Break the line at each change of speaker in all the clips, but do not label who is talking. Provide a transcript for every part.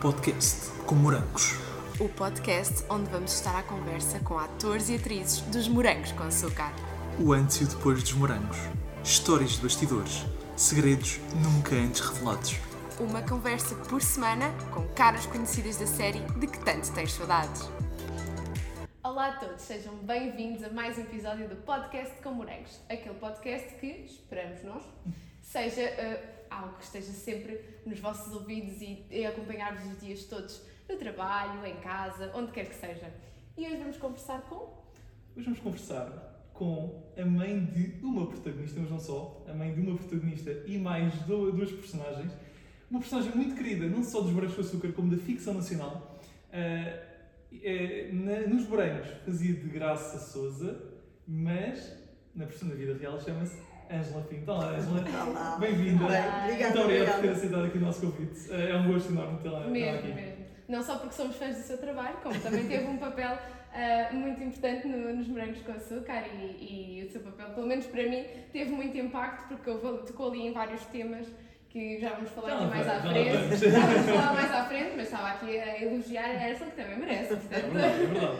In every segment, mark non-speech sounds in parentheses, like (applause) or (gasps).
podcast com morangos.
O podcast onde vamos estar à conversa com atores e atrizes dos Morangos com Açúcar.
O antes e o depois dos morangos. Histórias de bastidores. Segredos nunca antes revelados.
Uma conversa por semana com caras conhecidas da série de que tanto tens saudades.
Olá a todos, sejam bem-vindos a mais um episódio do Podcast com Morangos. Aquele podcast que, esperamos nós, seja uh, algo que esteja sempre nos vossos ouvidos e, e acompanhar-vos os dias todos no trabalho, em casa, onde quer que seja. E hoje vamos conversar com.
Hoje vamos conversar com a mãe de uma protagonista, mas não só, a mãe de uma protagonista e mais du- duas personagens. Uma personagem muito querida, não só dos Brancos com Açúcar, como da ficção nacional. Ah, é, na- nos Brancos fazia de Graça Souza, mas na da vida real chama-se Pinto. Olá, Ângela.
Olá.
Bem-vinda.
Olá.
Bem, obrigada,
Muito obrigado por ter
obrigada.
aceitado aqui o nosso convite. É um gosto enorme tê-la aqui.
mesmo. Não só porque somos fãs do seu trabalho, como também teve um papel ah, muito importante no- nos Morangos com Açúcar e, e o seu papel, pelo menos para mim, teve muito impacto porque houve- tocou ali em vários temas que já vamos falar aqui
lá
mais à
lá
frente. Já vamos falar mais à frente, mas estava aqui a elogiar a Erson, que também merece. (laughs)
É
Portanto,
verdade, é verdade.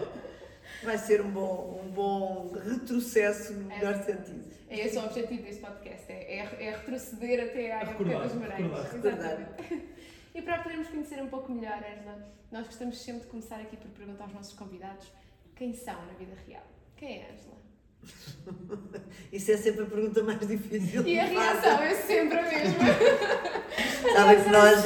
Vai ser um bom, um bom retrocesso no
É.
melhor sentido.
é esse o objetivo deste podcast, é, é- é retroceder até à
É
época Morangos.
recordar.
Exatamente. E para podermos conhecer um pouco melhor, Angela, nós gostamos sempre de começar aqui por perguntar aos nossos convidados quem são na vida real. Quem é Angela? (laughs)
Isso é sempre a pergunta mais difícil.
E a
que
reação é sempre a mesma. (laughs)
Sabem que nós.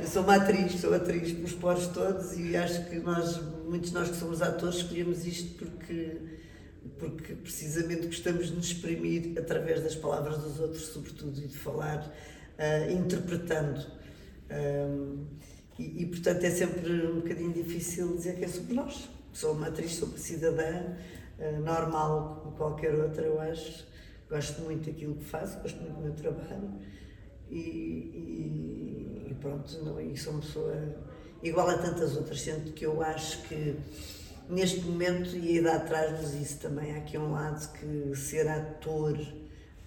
Eu sou uma atriz, sou atriz pelos poros todos e acho que nós, muitos de nós que somos atores, escolhemos isto porque, porque precisamente gostamos de nos exprimir através das palavras dos outros, sobretudo, e de falar ah, interpretando. Ahm, e, e, portanto é sempre um bocadinho difícil dizer quem somos nós. Sou uma atriz, sou uma cidadã normal como qualquer outra, eu acho. Gosto muito daquilo que faço, gosto muito do meu trabalho e, e- e pronto, não, e sou uma pessoa igual a tantas outras, sendo que eu acho que neste momento, e a idade traz-nos isso também, há aqui um lado que ser ator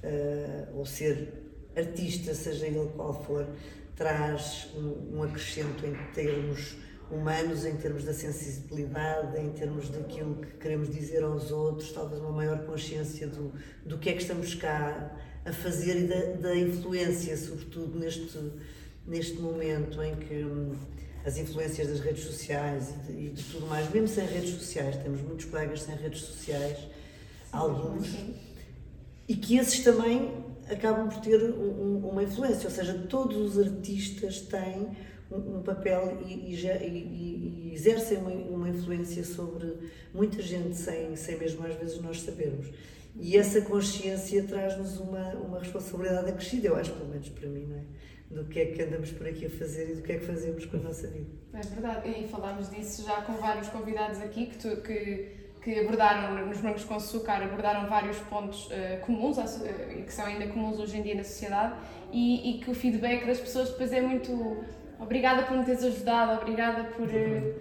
ah, ou ser artista, seja ele qual for, traz um, um acrescento em termos humanos, em termos da sensibilidade, em termos daquilo que queremos dizer aos outros, talvez uma maior consciência do, do que é que estamos cá a fazer e da, da influência, sobretudo neste, neste momento em que hum, as influências das redes sociais e de, e de tudo mais, mesmo sem redes sociais, temos muitos colegas sem redes sociais, alguns, e que esses também acabam por ter um- um- uma influência, ou seja, todos os artistas têm um, papel e, e e- exercem uma, uma influência sobre muita gente sem, sem mesmo às vezes nós sabermos. E essa consciência traz-nos uma, uma responsabilidade acrescida, eu acho, pelo menos para mim, não é? Do que é que andamos por aqui a fazer e do que é que fazemos com a nossa vida.
É verdade, e falámos disso já com vários convidados aqui que, tu- que, que abordaram nos Morangos com Açúcar, abordaram vários pontos eh, comuns e que são ainda comuns hoje em dia na sociedade e, e que o feedback das pessoas depois é muito obrigada por me teres ajudado, obrigada por, eh,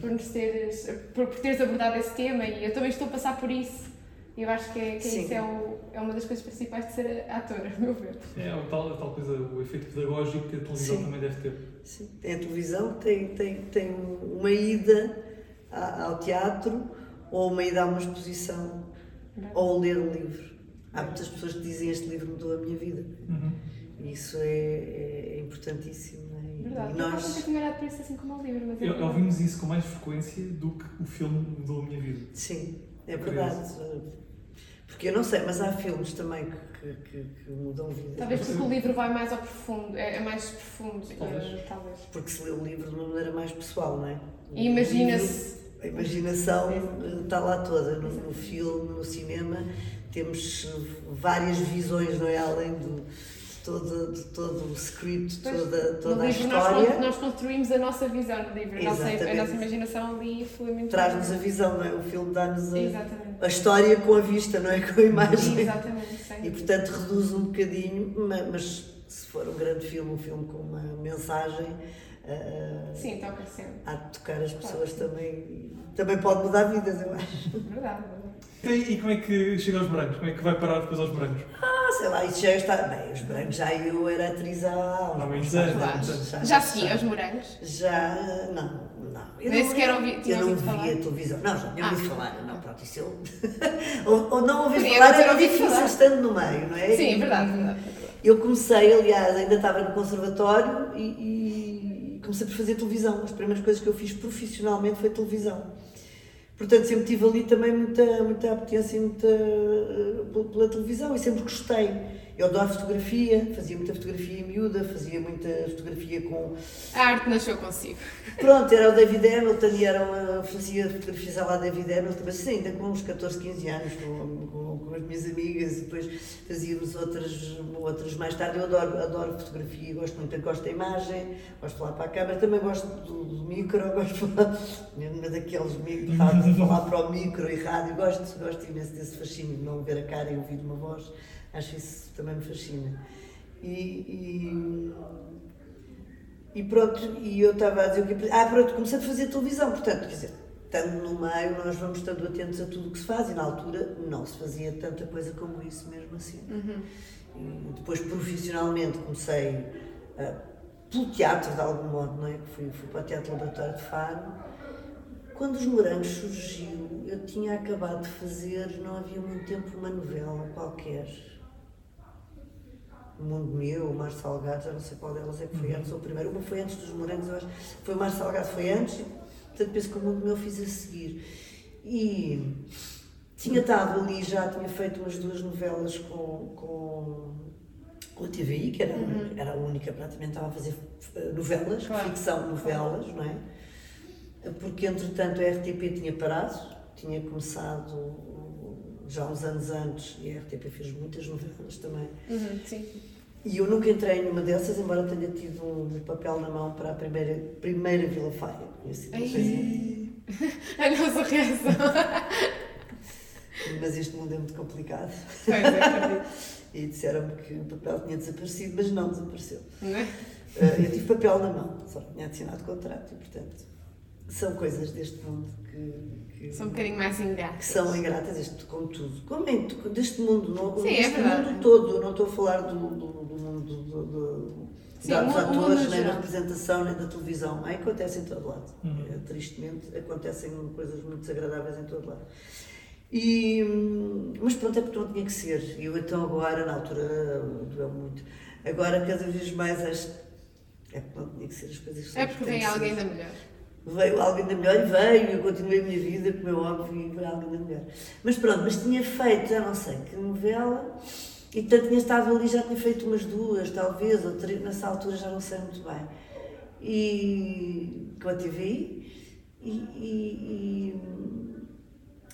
por, nos teres, por, por teres abordado esse tema e eu também estou a passar por isso. E eu acho que, é, que
Sim.
isso é, o, é uma das coisas principais de ser ator, a meu ver.
É a tal, a tal coisa, o efeito pedagógico que a televisão
Sim.
também deve ter.
Sim, a televisão, tem, tem, tem uma ida ao teatro ou uma ida a uma exposição ou ler um livro. Há muitas pessoas que dizem este livro mudou a minha vida.
Uhum.
E isso é, é importantíssimo. Não é?
Verdade. Eu
nós,
nunca tinha olhado para isso assim como um livro, mas é
Eu-. Ouvimos isso com mais frequência do que o filme mudou a minha vida.
sim, é verdade. Porque eu não sei, mas há filmes também que, que, que- que mudam vidas.
Talvez porque o livro vai mais ao profundo, é, é mais profundo,
Talvez.
eh, talvez.
Porque se lê o livro de uma maneira mais pessoal, não é?
E imagina-se.
A imaginação eh, está lá toda, no, no filme, no cinema, temos eh, várias visões, não é? Além do, todo, de todo o script,
Pois,
toda, toda a
nós,
história,
con- nós construímos a nossa visão no livro, a nossa, a
Exatamente.
nossa imaginação ali flui muito.
traz-nos a visão, não é? O filme dá-nos a, a história com a vista, não é? Com a imagem.
Exatamente, sem
E portanto reduz um bocadinho, ma- mas se for um grande filme, um filme com uma mensagem, eh,
Sim, toca sempre.
há de tocar as pessoas também. Também pode mudar vidas, eu acho.
Verdade.
E, e como é que chega aos morangos? Como é que vai parar depois aos morangos?
Ah, sei lá, isso já está. Bem, os brancos já eu era atriz há
Há
uns
muitos anos. Muitos
Já seguia os morangos?
Já, não, não. Eu
Nem
não,
sequer ouvi-
Eu não via televisão. Não, já tinha
Ah.
ouvido falar. Não, pronto, isso eu. (laughs) ou, ou não ouvi falar, era difícil
falar.
estando no meio, não é?
Sim, é verdade, é verdade.
Eu comecei, aliás, ainda estava no conservatório e, e comecei por fazer televisão. As primeiras coisas que eu fiz profissionalmente foi televisão. Portanto, sempre tive ali também muita, muita apetência muita, eh, pela televisão e sempre gostei. Eu adoro fotografia, fazia muita fotografia em miúda, fazia muita fotografia com.
A arte nasceu consigo.
Pronto, era o David Hamilton e era uma, fazia fotografias lá David Hamilton, mas sim, ainda com uns 14, 15 anos, com, com, com as minhas amigas e depois fazíamos outras, outras mais tarde. Eu adoro, adoro fotografia, gosto muito, gosto da imagem, gosto de falar para a câmara, também gosto do, do micro, (laughs) gosto de falar, daqueles micros, de falar para o micro e rádio, gosto, gosto imenso desse fascínio de não ver a cara e ouvir uma voz, acho isso também me fascina. E, e, e pronto, e eu estava a dizer o que. Ah, pronto, comecei a fazer televisão, portanto, quer dizer, estando no meio, nós vamos estando atentos a tudo o que se faz, e na altura não se fazia tanta coisa como isso mesmo assim. E depois, profissionalmente, comecei ah, pelo teatro, de algum modo, não é? Que Fui, fui para o Teatro Laboratório de Faro. Quando os Morangos surgiu, eu tinha acabado de fazer, não havia muito tempo, uma novela qualquer. O Mundo Meu, o Mar Salgado, já não sei qual delas é que foi antes ou primeiro. Uma foi antes dos Morangos, eu acho. Foi o Mar Salgado, foi antes, portanto penso que o Mundo Meu fiz a seguir. E tinha estado ali, já tinha feito umas duas novelas com, com, com a TVI, que era, era a única, praticamente estava a fazer eh, novelas,
Claro.
ficção novelas, não é? Porque entretanto a RTP tinha parado, tinha começado já uns anos antes, e a RTP fez muitas novelas também.
Uhum, sim.
E eu nunca entrei em nenhuma dessas, embora tenha tido um papel na mão para a primeira, primeira Vila Faia. Uma coisa- (laughs)
A nossa reação.
Mas este mundo é muito complicado.
Pois é. (laughs)
E disseram-me que o papel tinha desaparecido, mas não desapareceu.
Não é?
Eh, Eu tive papel na mão, só que tinha assinado contrato e, portanto, são coisas deste mundo que, que,
Sou um bocadinho mais
que
ingrato.
são ingratas, este, como tudo. Como em, deste mundo, não,
Sim, é
deste
verdade.
mundo todo. Não estou a falar do, do, do mundo do, do,
Sim,
da- dos atores,
em
nem da representação, nem da televisão. Aí acontece em todo lado.
Uhum.
Eh, Tristemente, acontecem coisas muito desagradáveis em todo lado. E, mas pronto, é porque não tinha que ser. E eu então agora, na altura, doeu muito. Agora, cada vez mais, acho é porque não tinha que ser as coisas são
É porque vem
que ser.
alguém da melhor.
Veio alguém da melhor e veio, eu continuei a minha vida, como é óbvio, e veio alguém da melhor. Mas pronto, mas tinha feito, já não sei que novela, e portanto tinha estado ali, já tinha feito umas duas, talvez, ou três, nessa altura já não sei muito bem. E com a TVI, e, e, e,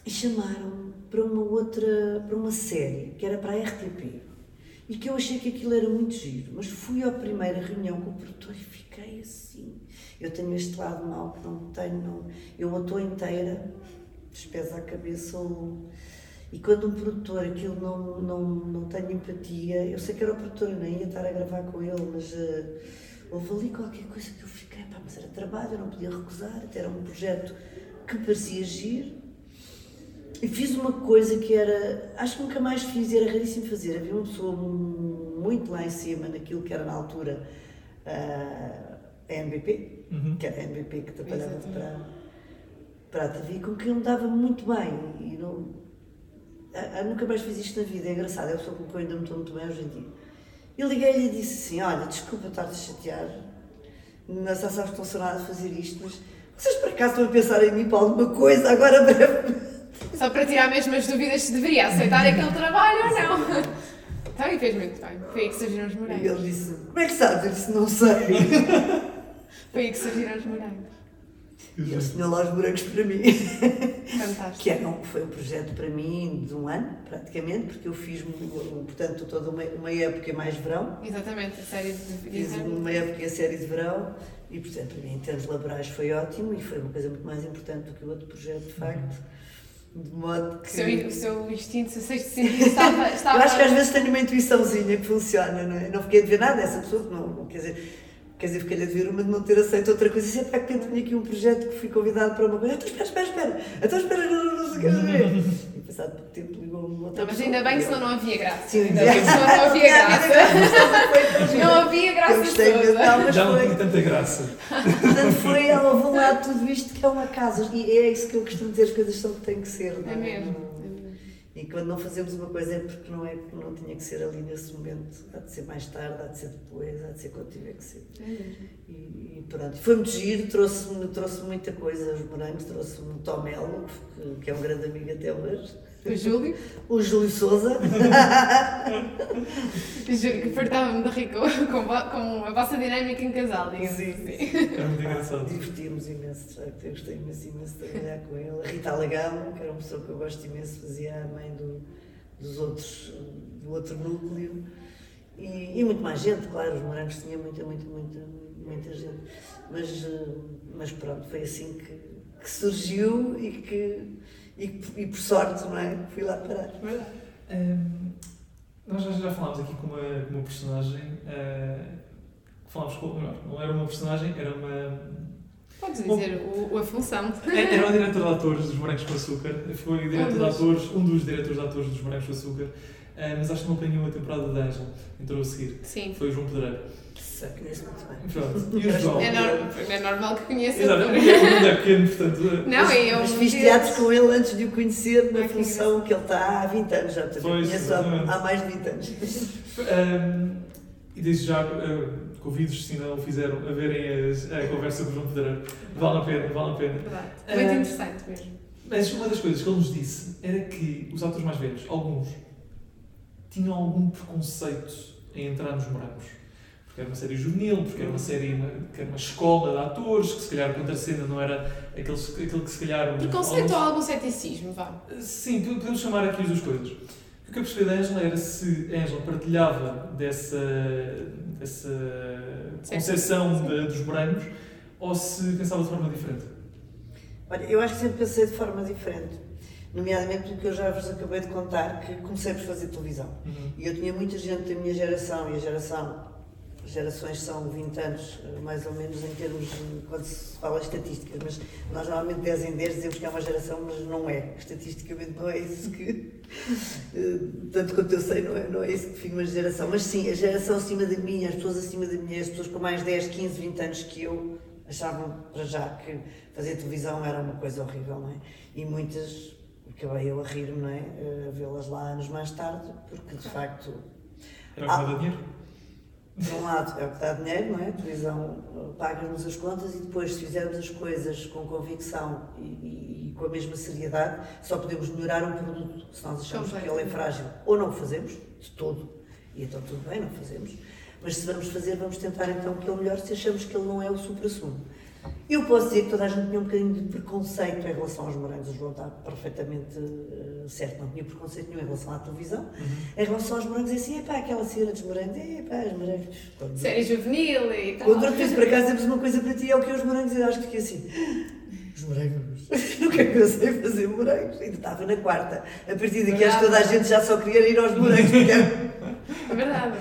e chamaram-me para uma outra, para uma série, que era para a RTP. E que eu achei que aquilo era muito giro, mas fui à primeira reunião com o produtor e fiquei assim. Eu tenho este lado mau que não tenho. Eu ou estou inteira, dos pés à cabeça, ou. E quando um produtor aquilo não, não, não tem empatia, eu sei que era o produtor, nem ia estar a gravar com ele, mas eh, houve ali qualquer coisa que eu fiquei, pá, mas era trabalho, eu não podia recusar, até era um projeto que parecia giro. E fiz uma coisa que era, acho que nunca mais fiz era raríssimo fazer. Havia uma pessoa mu- muito lá em cima, naquilo que era na altura ah, a NBP,
Uhum.
que era a NBP que trabalhava
Exatamente.
para, para a TV, com quem eu me dava muito bem. E não, ah, nunca mais fiz isto na vida, é engraçado, é uma pessoa com quem eu ainda me estou muito bem hoje em dia. Eu liguei-lhe e disse assim: Olha, desculpa estar-te a chatear, não sei se estou a fazer isto, mas vocês por acaso estão a pensar em mim para alguma coisa agora brevemente?
Só para tirar mesmo as dúvidas se deveria aceitar aquele trabalho ou não. Então, e fez muito bem. Foi aí que surgiram os
E
morangos.
ele disse: Como é que sabes? Eu disse: Não sei.
Foi aí que surgiram os morangos.
E ele tinha lá os buracos para mim.
Fantástico.
Que era um, foi um projeto para mim de um ano, praticamente, porque eu fiz, portanto, toda uma, uma época mais verão.
Exatamente, a série de
Fiz uma época a série de verão e, portanto, para mim, em termos laborais, foi ótimo e foi uma coisa muito mais importante do que o outro projeto, de facto. De modo
O
que.
seu, o seu instinto, o seu sexto sentido estava. estava (laughs)
Eu acho que às vezes tenho uma intuiçãozinha que funciona, não é? Não fiquei a ver nada dessa pessoa, que não, quer dizer, Quer dizer, fiquei-lhe a ver uma de não ter aceito outra coisa. Disse, pá, que eu tinha aqui um projeto que fui convidado para uma coisa. Então espera, espera, espera. Então espera, não, não, não sei o que ver. E passado pouco tempo ligou-me outra
mas
pessoa.
ainda bem que
eu-
senão não havia graça.
Sim,
ainda bem que senão não havia (laughs) graça. Não havia
Eu
graça
gostei mesmo
toda.
mas
Já não tinha tanta graça.
Portanto, foi ela, vou lá tudo isto que é uma casa. E é isso que eu costumo dizer, as coisas são o que têm que ser. não
É mesmo.
E quando não fazemos uma coisa é porque não é que não tinha que ser ali nesse momento. Há de ser mais tarde, há de ser depois, há de ser quando tiver que ser.
É.
E, e pronto. Foi muito giro, trouxe-me trouxe muita coisa, os morangos, trouxe-me o Tomelo, que, que é um grande amigo até hoje.
O Júlio,
O Júlio Souza. (laughs)
juro que fartava-me de rir com, com, a vossa dinâmica em casal, digamos
Sim.
assim.
Era muito engraçado.
Divertimos imenso, de facto, eu gostei imenso, imenso de trabalhar com ele. A Rita Alagamo, que era uma pessoa que eu gosto imenso, fazia a mãe do, dos outros, do outro núcleo. E, e muito mais gente, claro, os morangos tinha muita, muita, muita, muita gente. Mas, eh, mas pronto, foi assim que, que surgiu e que, e, e por sorte, não é? Fui lá parar.
Hum, nós já, já falámos aqui com uma, com uma personagem. que falámos com. Não, não era uma personagem, era uma.
Podes dizer o, a função.
É, Era o diretor de atores dos Morangos com Açúcar. Foi o diretor de
dos.
atores, um dos diretores de atores dos Morangos com Açúcar. eh, mas acho que não apanhou a temporada da Ângela. Entrou a seguir.
Sim.
Foi o João Pedreiro.
Conheço muito bem.
Pronto. E o João.
É, normal, é normal que conheça.
Exato, o mundo é pequeno, portanto.
Não, e eu.
Mas fiz teatro com ele antes de o conhecer na
que
função que ele está há 20 anos já. Portanto, eu
Pois,
conheço há, mais de 20 anos.
Um, e desde já uh, convido-os, se não o fizeram, a verem as- a conversa com o João Pedreiro. Vale a pena, vale a pena.
Verdade.
Ah.
Muito interessante mesmo.
Mas uma das coisas que ele nos disse era que os atores mais velhos, alguns, tinham algum preconceito em entrar nos morangos. Porque era uma série juvenil, porque era uma série, uma- que era uma escola de atores, que se calhar a contracena não era aqueles, aquele que se calhar...
Preconceito ou algum ceticismo, vá.
Sim, podemos chamar aqui as duas coisas. O que eu percebi da Ângela era se a Ângela partilhava dessa, dessa concepção de- dos morangos ou se pensava de forma diferente.
Olha, eu acho que sempre pensei de forma diferente. Nomeadamente porque eu já vos acabei de contar que comecei por fazer televisão. E eu tinha muita gente da minha geração, e a geração, gerações são 20 anos, eh, mais ou menos, em termos quando se fala estatísticas, mas nós normalmente 10 em 10 dizemos que é uma geração, mas não é. Estatisticamente não é isso que, eh, tanto quanto eu sei, não é, não é isso que define uma geração. Mas sim, a geração acima da minha, as pessoas acima da minha, as pessoas com mais 10, 15, 20 anos que eu, achavam para já que fazer televisão era uma coisa horrível, não é? E muitas, acabei eu a rir-me, não é? Eh, A vê-las lá anos mais tarde, porque de facto
Era que dava dinheiro?
Por um lado, é o que dá dinheiro, não é? A televisão uh, paga-nos as contas e depois, se fizermos as coisas com convicção e, e- e com a mesma seriedade, só podemos melhorar um produto se nós achamos que ele é frágil. Ou não o fazemos, de todo, e então tudo bem, não fazemos. Mas se vamos fazer, vamos tentar então que ele melhore se achamos que ele não é o supra-sumo. Eu posso dizer que toda a gente tinha um bocadinho de preconceito em relação aos morangos. O João está perfeitamente uh, certo, não tinha preconceito nenhum em relação à televisão. Em relação aos morangos, é assim, epá, aquela cena dos morangos, epá, os morangos.
Série juvenil e tal.
quando eu disse para casa, temos uma coisa para ti, é o que é os morangos, eu acho que fiquei assim. (gasps) Os morangos. (laughs) Nunca que eu sei fazer morangos. Ainda estava na quarta. A partir daqui, acho que toda a gente já só queria ir aos morangos. porque (laughs)
É verdade.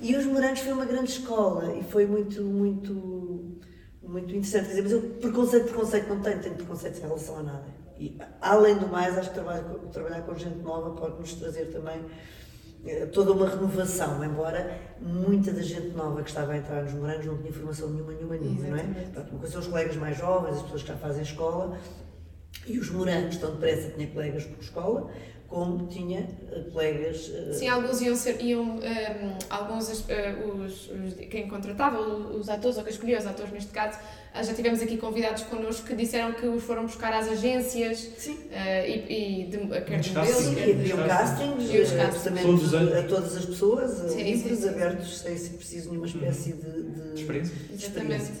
E os morangos foi uma grande escola e foi muito, muito, muito interessante. Quer dizer, mas eu preconceito, preconceito não tenho, tenho preconceito em relação a nada. E, além do mais, acho que trabalhar com, trabalhar com gente nova pode nos trazer também eh, toda uma renovação, embora muita da gente nova que estava a entrar nos morangos não tinha formação nenhuma, nenhuma, nenhuma, não é? Portanto, uma coisa são os colegas mais jovens, as pessoas que já fazem escola, e os morangos, tão depressa, tinha colegas por escola, como tinha eh, colegas eh,
Sim, alguns iam ser, iam, ehm, alguns, as- eh, os, os- quem contratava, os atores, ou quem escolhia os atores neste caso, ah, já tivemos aqui convidados connosco que disseram que os foram buscar às agências
Sim.
eh, e, e de, quer de modelos,
Sim,
quer de-
havia um castings,
E os
eh,
castings.
anos.
a todas as pessoas, a
Sim,
livros
sim, sim.
abertos, sem ser preciso nenhuma espécie de, de-
Experiência?
Exatamente.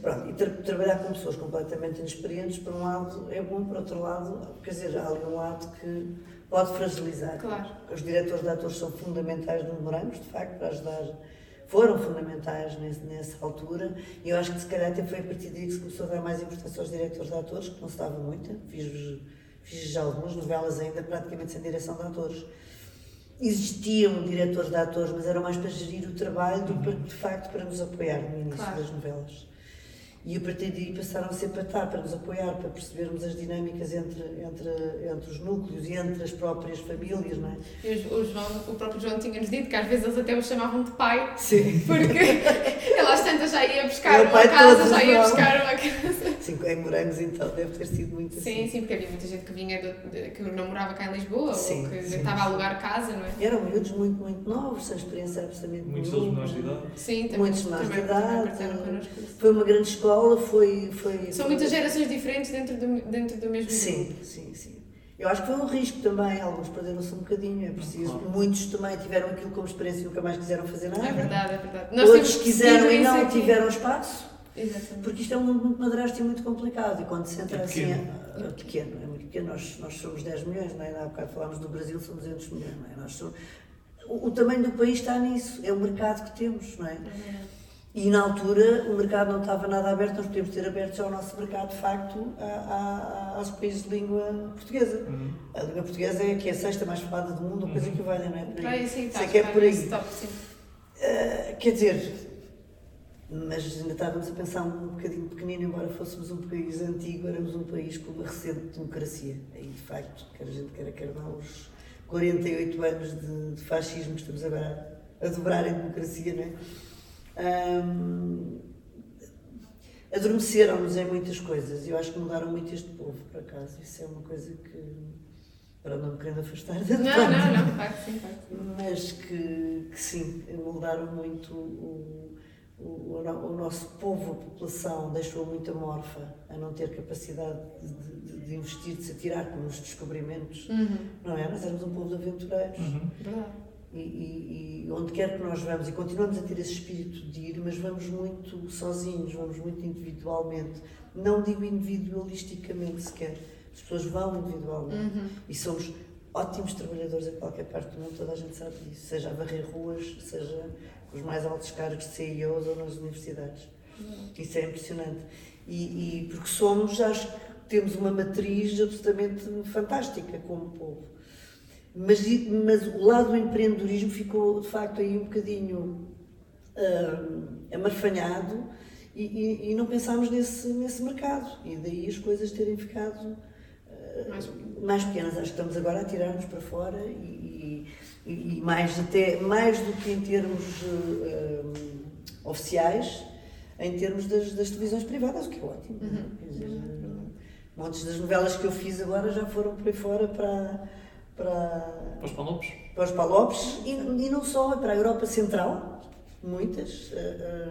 Pronto, e tra- trabalhar com pessoas completamente inexperientes, por um lado é bom, por outro lado, quer dizer, há ali um lado que pode fragilizar.
Claro.
Os diretores de atores são fundamentais nos morangos, de facto, para ajudar. Foram fundamentais nesse, nessa altura e eu acho que se calhar até foi a partir daí que se começou a dar mais importância aos diretores de atores, que não se dava muita. Fiz, fiz já algumas novelas ainda praticamente sem direção de atores. existiam diretores de atores, mas eram mais para gerir o trabalho do que de facto para nos apoiar no início
Claro.
das novelas. E a partir daí passaram a ser para estar, para nos apoiar, para percebermos as dinâmicas entre, entre, entre os núcleos e entre as próprias famílias, não é?
E o, João, o próprio João tinha-nos dito que às vezes eles até o chamavam de pai,
Sim.
porque (laughs) ele às tantas já ia buscar
É
uma casa, já ia
João.
buscar uma casa.
Sim, em Morangos então deve ter sido muito assim.
Sim, sim, porque havia muita gente que vinha, de, de- que namorava cá em Lisboa,
Sim,
ou que
sim,
estava a
sim.
alugar casa, não é?
E eram miúdos muito, muito novos, sem experiência absolutamente
Muitos deles menores de idade.
Sim, também,
Muitos menores de idade. Foi uma grande escola, foi... foi
São muitas gerações diferentes dentro do, dentro do mesmo grupo.
Sim, sim, sim. Eu acho que foi um risco também, alguns perderam-se um bocadinho, é preciso.
Claro.
Muitos também tiveram aquilo como experiência e nunca mais quiseram fazer nada.
É verdade, é verdade.
Outros
temos
quiseram e não
aqui.
tiveram espaço,
Exatamente.
porque isto é um mundo muito madrasto e muito complicado. E quando se entra
É
assim,
pequeno.
é, é pequeno, é muito pequeno. Nós, nós somos 10 milhões, não é? Há bocado falámos do Brasil, são 200 milhões, não é? Nós somos... o, o tamanho do país está nisso, é o mercado que temos, não é? E na altura o mercado não estava nada aberto, nós podíamos ter aberto já o nosso mercado de facto a- a- aos países de língua portuguesa. A língua portuguesa é que é a sexta mais falada do mundo, uma coisa que o valha, não é? Por
aí, sim,
Sei
está,
que é
está
por aí.
nesse top, sim.
Ah, quer dizer, mas ainda estávamos a pensar um bocadinho pequenino, embora fôssemos um país antigo, éramos um país com uma recente democracia. Aí, de facto, quer a gente queira, quer não, os 48 anos de, de fascismo que estamos agora a dobrar em democracia, não é? Ahm, adormeceram-nos em muitas coisas eu acho que mudaram muito este povo, por acaso. Isso é uma coisa que, para não me querendo afastar da
Não,
parte,
não, não, claro que sim, claro que sim.
mas que, que sim, moldaram muito o, o, o no- o nosso povo, a população, deixou muito amorfa a não ter capacidade de, de- de investir, de se atirar com os descobrimentos,
Uhum,
não é? Nós éramos um povo de aventureiros.
Uhum.
E, e- e onde quer que nós vamos, e continuamos a ter esse espírito de ir, mas vamos muito sozinhos, vamos muito individualmente. Não digo individualisticamente sequer, as pessoas vão individualmente.
Uhum.
E somos ótimos trabalhadores em qualquer parte do mundo, toda a gente sabe disso, seja a varrer ruas, seja os mais altos cargos de CEOs ou nas universidades. Isso é impressionante. E, e porque somos, acho que temos uma matriz absolutamente fantástica como povo. Mas, mas o lado do empreendedorismo ficou, de facto, aí um bocadinho ah, amarfanhado e, e- e não pensámos nesse, nesse mercado. E daí as coisas terem ficado ah,
Mais
mais pequenas. Acho que estamos agora a tirar-nos para fora e, e- mais, até, mais do que em termos ah, oficiais, em termos das, das televisões privadas, o que é ótimo. é? Quer dizer, Montes das novelas que eu fiz agora já foram por aí fora para, para,
Para os Palopes?
para os Palopes e, e não só, para a Europa Central, muitas, eh,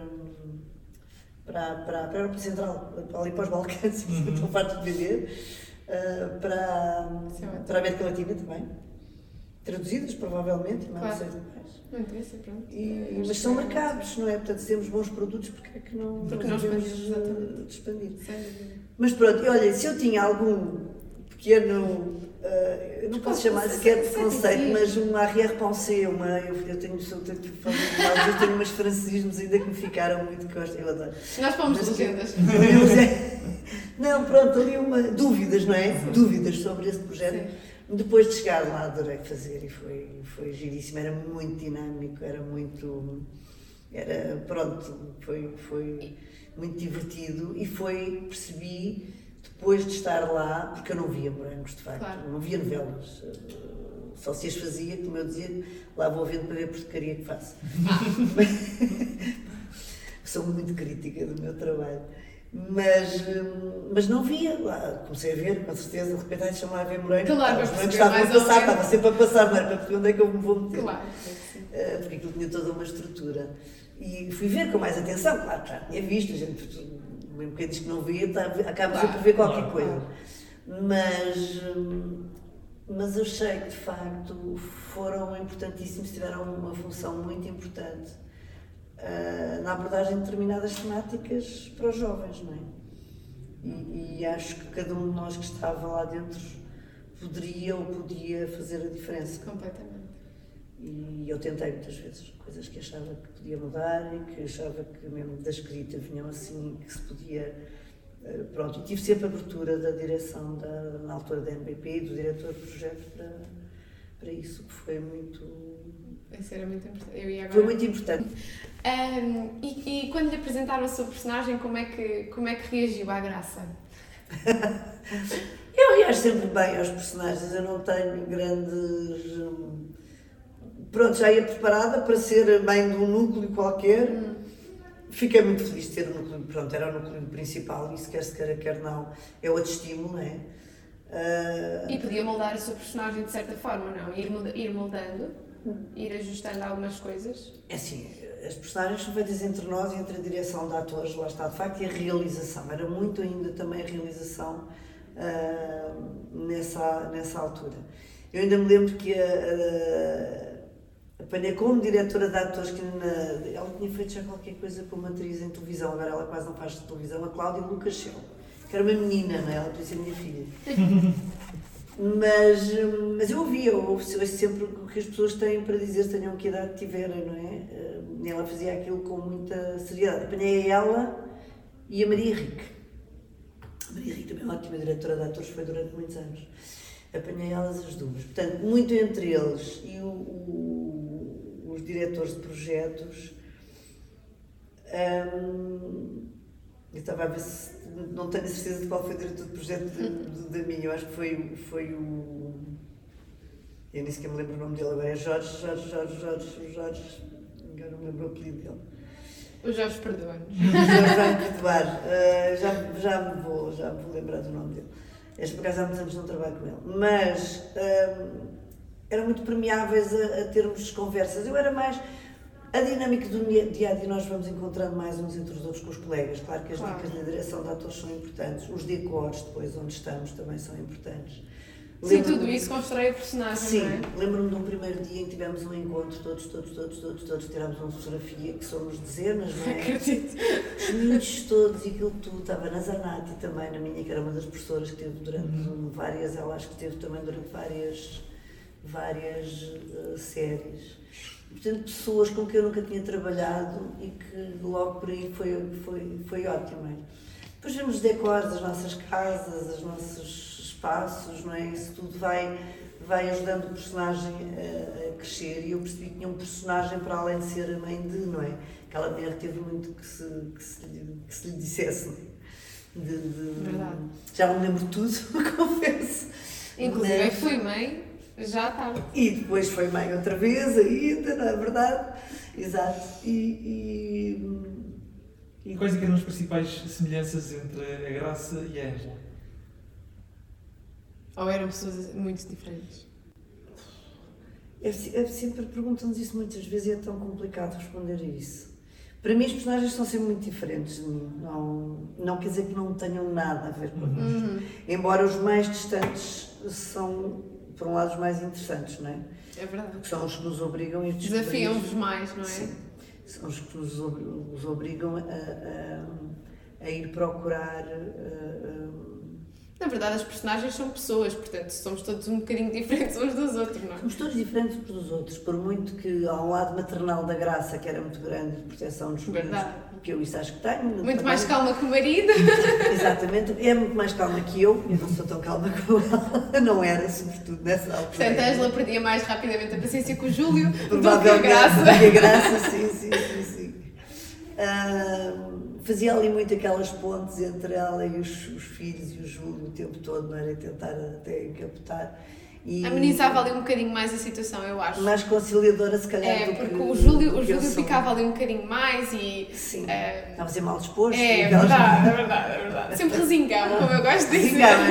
para, para, para a Europa Central, ali para os Balcãs, (laughs)
Uhum.
estão fartos de vender, eh, para,
Isso é
para a América Latina também, traduzidas provavelmente, mas
Claro.
não sei.
Muito isso, pronto.
E, mas são mercados, não é? Portanto, se temos bons produtos, porque é que não,
Porque
não
não
devemos
expandir, exatamente.
eh, expandir?
Dúvida.
Mas pronto, e olha, se eu tinha algum pequeno, eu não posso chamar sequer de conceito, mas uma arrière-pensée, uma, eu, eu tenho, eu tenho, eu tenho umas francismos ainda que me ficaram muito que eu adoro.
Nós fomos legendas. (laughs)
É- Não, pronto, ali uma, dúvidas, não é? Dúvidas sobre esse projeto. Depois de chegar lá, adorei fazer e foi, foi giríssimo, era muito dinâmico, era muito. Era, pronto, foi, foi muito divertido e foi, percebi, depois de estar lá, porque eu não via morangos, de facto,
Claro.
não via novelas, só se as fazia, como eu dizia, lá vou vendo para ver a porcaria que faço. (laughs) (laughs) Sou muito crítica do meu trabalho. Mas, mas não via lá, comecei a ver, com certeza, de repente, ai, deixa-me lá ver morangos.
Claro,
morangos
perceber
estavam a passar, estava sempre a passar, não era para perceber onde é que eu me vou meter.
Claro, é.
Eh, porque aquilo tinha toda uma estrutura. E fui ver com mais atenção, claro, já tinha visto, a gente, mesmo quem diz que não via, tá, acaba sempre por ver qualquer
Claro,
coisa. Mas, hum, mas eu achei que de facto foram importantíssimos, tiveram uma função muito importante ah, na abordagem de determinadas temáticas para os jovens, não é? E, e acho que cada um de nós que estava lá dentro poderia ou podia fazer a diferença.
Completamente.
E eu tentei muitas vezes, coisas que achava que podia mudar e que achava que mesmo da escrita vinham assim, que se podia. eh, Pronto, e tive sempre abertura da direção, da, na altura da NBP e do diretor do projeto para, para isso, que foi muito.
Isso era muito importante. Eu ia agora...
Foi muito importante. (laughs)
Um, e, e quando lhe apresentaram a sua personagem, como é que, como é que reagiu à graça? (laughs)
Eu reajo sempre bem aos personagens, eu não tenho grandes. hum, Pronto, já ia preparada para ser mãe de um núcleo qualquer.
Hum.
Fiquei muito feliz de ter o núcleo, pronto, era o núcleo principal, isso quer se queira, quer não, é outro estímulo, não é? Ah,
E podia moldar a sua personagem de certa forma, não? Ir, molda- ir moldando, ir ajustando algumas coisas.
É assim, as personagens são feitas entre nós e entre a direção de atores, lá está, de facto, e a realização. Era muito ainda também a realização ah, nessa, nessa altura. Eu ainda me lembro que a, a, apanhei como diretora de atores, que na, ela tinha feito já qualquer coisa com uma atriz em televisão, agora ela quase não faz televisão, a Cláudia Lucas Schell, que era uma menina, não é? Ela podia ser minha filha. (laughs) Mas, mas eu ouvia, ouço sempre o que as pessoas têm para dizer, tenham que idade tiverem, não é? Hum, Ela fazia aquilo com muita seriedade. Apanhei ela e a Maria Henrique. A Maria Henrique também é uma ótima diretora de atores, foi durante muitos anos. Apanhei elas as duas. Portanto, muito entre eles e o- o- os diretores de projetos. hum, eu estava a ver se. Não tenho a certeza de qual foi o diretor de projeto da minha. Eu acho que foi, foi o. Eu nem sequer me lembro o nome dele agora. É Jorge, Jorge, Jorge, Jorge, Jorge. Agora não me lembro o apelido dele.
O Jorge perdoa-nos.
Já vai me perdoar. (laughs) Uh, já, já, me vou, já me vou lembrar do nome dele. Este, por acaso, há muitos anos não trabalho com ele. Mas um, eram muito permeáveis a, a termos conversas. Eu era mais. A dinâmica do dia a dia nós vamos encontrando mais uns entre os outros com os colegas. Claro que as
Claro.
dicas na direção de atores são importantes. Os decors, depois, onde estamos, também são importantes.
Sim, tudo isso constrói a personagem,
Sim,
é?
lembro-me de um primeiro dia em que tivemos um encontro, todos, todos, todos, todos, todos, tirámos uma fotografia, que somos dezenas, não é?
Acredito.
Os miúdos todos e aquilo tudo, estava na Zanatti também, na minha, que era uma das professoras que teve durante um, várias, ela acho que teve também durante várias, várias eh, séries. Portanto, pessoas com quem eu nunca tinha trabalhado e que logo por aí foi, foi, foi ótimo. é? Depois vemos os decors das nossas casas, os nossos espaços, não é? Isso tudo vai, vai ajudando o personagem a, a crescer e eu percebi que tinha um personagem para além de ser a mãe de, não é? Aquela mulher teve muito que se, que se, lhe- que se lhe dissesse, não é? De, de-
Verdade.
já não me lembro tudo, (laughs) confesso.
Inclusive,
Mas-
fui mãe já tarde.
e depois foi mãe outra vez ainda, não é verdade? Exato. E, e, e
Quais é que eram as principais semelhanças entre a Graça e a Ângela?
Ou eram pessoas muito diferentes?
é, é sempre perguntam-nos isso muitas vezes e é tão complicado responder a isso. Para mim, os personagens são sempre muito diferentes de mim. Não, não quer dizer que não tenham nada a ver connosco.
Uhum.
Embora os mais distantes são, por um lado, os mais interessantes, não é?
É verdade.
Porque são os que nos obrigam descobrir-
Desafiam-vos mais, não é?
Sim. São os que nos, ob- nos obrigam a, a- a ir procurar. a-
Na verdade, as personagens são pessoas, portanto, somos todos um bocadinho (laughs) diferentes uns dos outros, não é?
Somos todos diferentes uns dos outros, por muito que há um lado maternal da graça que era muito grande de proteção dos filhos,
Verdade.
que eu isso acho que tenho.
Muito
também.
mais calma que o marido. (laughs)
Exatamente, é muito mais calma que eu, eu não sou tão calma como ela, não era, sobretudo nessa altura.
Portanto, a Ângela perdia mais rapidamente a paciência com o Júlio do que a Graça.
do que a graça, sim, sim, sim, sim. Ah, fazia ali muito aquelas pontes entre ela e os, os filhos e o Júlio o tempo todo, não era? E tentar até encapotar. E
Amenizava ali um bocadinho mais a situação, eu acho.
Mais conciliadora, se calhar.
É,
do
porque
que-
o Júlio, o Júlio
sou.
ficava ali um bocadinho mais e.
Sim,
eh,
estava a ser mal disposto.
é,
aquelas-
verdade, é verdade, é verdade. Sempre resingava, como eu gosto de dizer.
Resingava,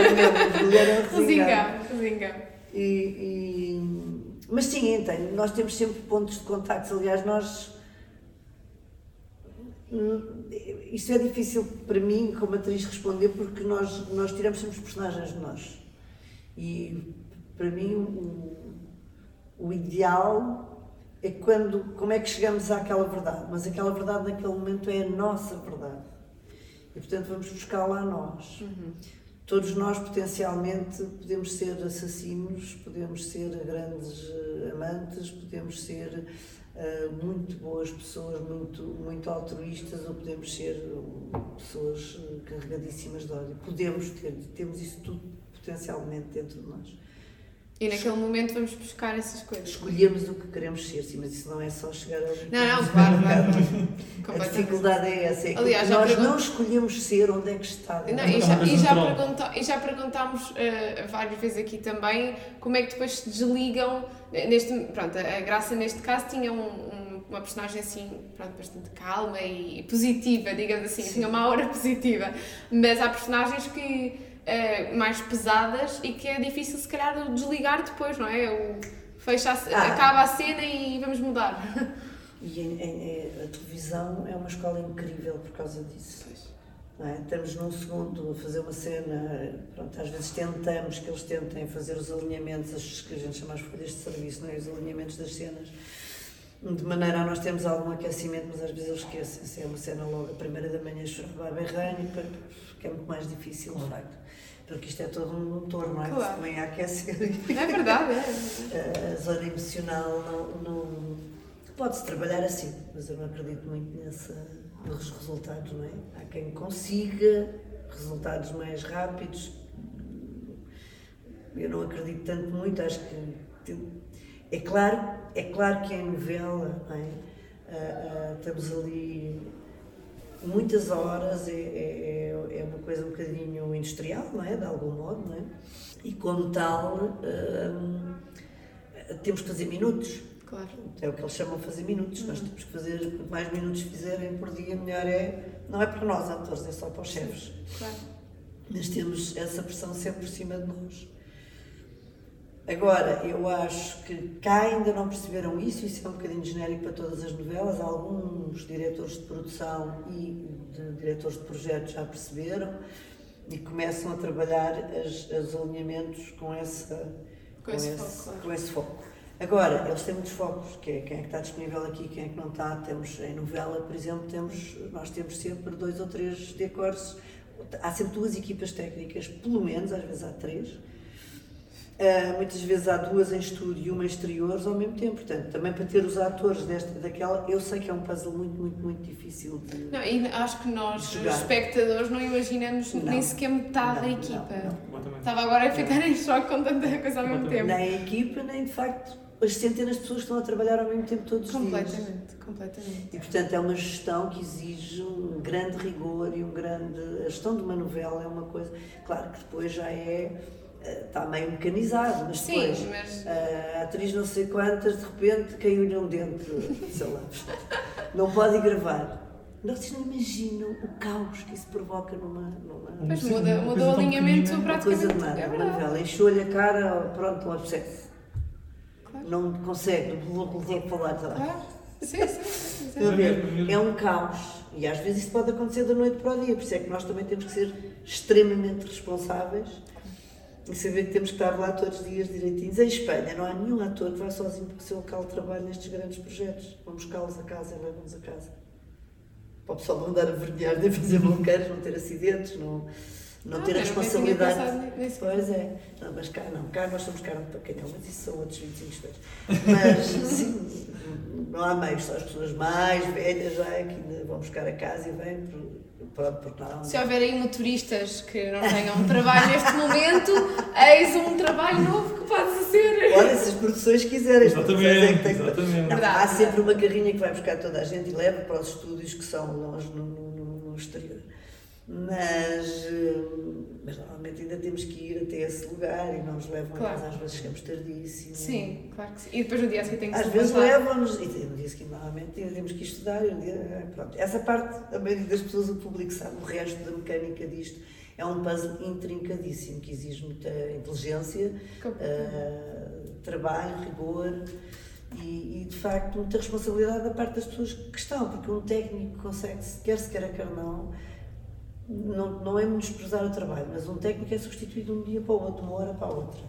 era resingava. E, e- Mas sim, então, nós temos sempre pontos de contacto. Aliás, nós. hum, Isto é difícil para mim, como atriz, responder, porque nós, nós tiramos sempre os personagens de nós. E para mim, o, o ideal é quando. Como é que chegamos àquela verdade? Mas aquela verdade, naquele momento, é a nossa verdade. E portanto, vamos buscá-la a nós. Todos nós, potencialmente, podemos ser assassinos, podemos ser grandes eh, amantes, podemos ser eh, muito boas pessoas, muito, muito altruístas, ou podemos ser eh, pessoas carregadíssimas de ódio. Podemos ter, temos isso tudo potencialmente dentro de nós.
E naquele momento vamos buscar essas coisas.
Escolhemos o que queremos ser, sim, mas isso não é só chegar ao
Não, não, claro, claro. (laughs)
A dificuldade é essa, é
Aliás, já
nós
pergun-
não escolhemos ser onde é que está.
Não,
É
e, já, e, já pergunta- e já perguntámos eh, várias vezes aqui também como é que depois se desligam. eh, Neste, pronto, a Graça neste caso tinha um- um- uma personagem assim, pronto, bastante calma e positiva, digamos assim, tinha uma aura (laughs) positiva. Mas há personagens que eh, mais pesadas e que é difícil se calhar desligar depois, não é? O, fecha a
Ah.
acaba a cena e vamos mudar. (laughs)
E em- em- a televisão é uma escola incrível por causa disso. não é? Estamos num segundo a fazer uma cena, pronto, às vezes tentamos que eles tentem fazer os alinhamentos, as que a gente chama as folhas de serviço, não é? os alinhamentos das cenas, de maneira a nós termos algum aquecimento, mas às vezes eles esquecem-se. É uma cena logo, a primeira da manhã, churrar berranho, que é muito mais difícil, de facto. Porque isto é todo um motor, não é?
Claro.
Que se põe a aquecer.
É verdade, é. (laughs)
a zona emocional não, não pode-se trabalhar assim, mas eu não acredito muito nessa, nos resultados, não é? Há quem consiga resultados mais rápidos. Eu não acredito tanto muito, acho que é claro, é claro que em novela, é? Ah, ah, estamos ali muitas horas, é, é, é uma coisa um bocadinho industrial, não é? De algum modo, não é? E como tal, hum, temos que fazer minutos.
Claro.
É o que eles chamam de fazer minutos. Nós temos que fazer, quanto mais minutos fizerem por dia, melhor é. Não é para nós, atores, é só para os chefes.
claro.
Mas temos essa pressão sempre por cima de nós. Agora, eu acho que cá ainda não perceberam isso, isso é um bocadinho genérico para todas as novelas. Alguns diretores de produção e de diretores de projetos já perceberam e começam a trabalhar as, os alinhamentos com, essa,
Com esse foco, claro.
com esse foco. Agora, eles têm muitos focos, que é quem é que está disponível aqui, quem é que não está. Temos em novela, por exemplo, temos, nós temos sempre dois ou três decors. Há sempre duas equipas técnicas, pelo menos, às vezes há três. Ah, muitas vezes há duas em estúdio e uma em exteriores ao mesmo tempo. Portanto, também para ter os atores desta e daquela, eu sei que é um puzzle muito, muito, muito difícil de.
Não, e acho que nós,
Jogar.
espectadores, não imaginamos
Não.
nem sequer metade
Não,
da equipa.
não.
Estava agora a ficar em choque com tanta coisa ao mesmo tempo.
Nem a equipa, nem de facto as centenas de pessoas que estão a trabalhar ao mesmo tempo todos os dias.
Completamente, completamente.
E portanto é uma gestão que exige um grande rigor e um grande. A gestão de uma novela é uma coisa. Claro que depois já é. Eh, Está meio mecanizado, mas
Sim,
depois
mas-
a atriz não sei quantas, de repente caiu-lhe um dente, (laughs) sei lá, não pode gravar. Vocês não imaginam o caos que isso provoca numa. numa
Sim,
muda,
coisa
o alinhamento
uma coisa
praticamente.
de nada,
é
uma
verdade.
novela. Encheu-lhe a cara, pronto, um.
Claro.
Não consegue, não consegue falar. tá lá.
Claro. Sim, sim, sim. Sim.
mesmo.
É um caos. E às vezes isso pode acontecer da noite para o dia. Por isso é que nós também temos que ser extremamente responsáveis e saber que temos que estar lá todos os dias direitinhos. Em Espanha não há nenhum ator que vá sozinho para o seu local de trabalho nestes grandes projetos. Vão buscá-los a casa e levam-nos a casa. Para o pessoal não andar a vergonhar, nem fazer (laughs) bloqueiros, não ter acidentes, não, não
Ah,
ter a responsabilidade.
pensado.
Pois é. Não, mas cá não. Cá nós somos carne para canhão, mas isso são outros 25 histórias. Mas, (laughs) sim, não há meios, só as pessoas mais velhas já é que ainda vão buscar a casa e vêm
Se houver aí motoristas que não tenham um trabalho neste momento, eis um trabalho novo que pode ser.
Olha, se as produções quiserem. as
Exatamente,
produções é que têm que-
exatamente.
Não,
Verdade,
há
verdade.
sempre uma carrinha que vai buscar toda a gente e leva para os estúdios que são longe no- no- no exterior. Mas, eh, mas normalmente ainda temos que ir até esse lugar e não nos levam
Claro.
a casa, às vezes chegamos tardíssimo.
Sim, claro que sim. E depois no dia a seguir tem que
Às vezes levam-nos, e no dia seguinte normalmente ainda temos que estudar, e um dia, eh, pronto. Essa parte, a maioria das pessoas, o público sabe, o resto da mecânica disto é um puzzle intrincadíssimo, que exige muita inteligência, eh, trabalho, rigor e, e, de facto muita responsabilidade da parte das pessoas que estão, porque um técnico consegue, quer se quer a quer não, não, não é menosprezar o trabalho, mas um técnico é substituído de um dia para o outro, de uma hora para a outra.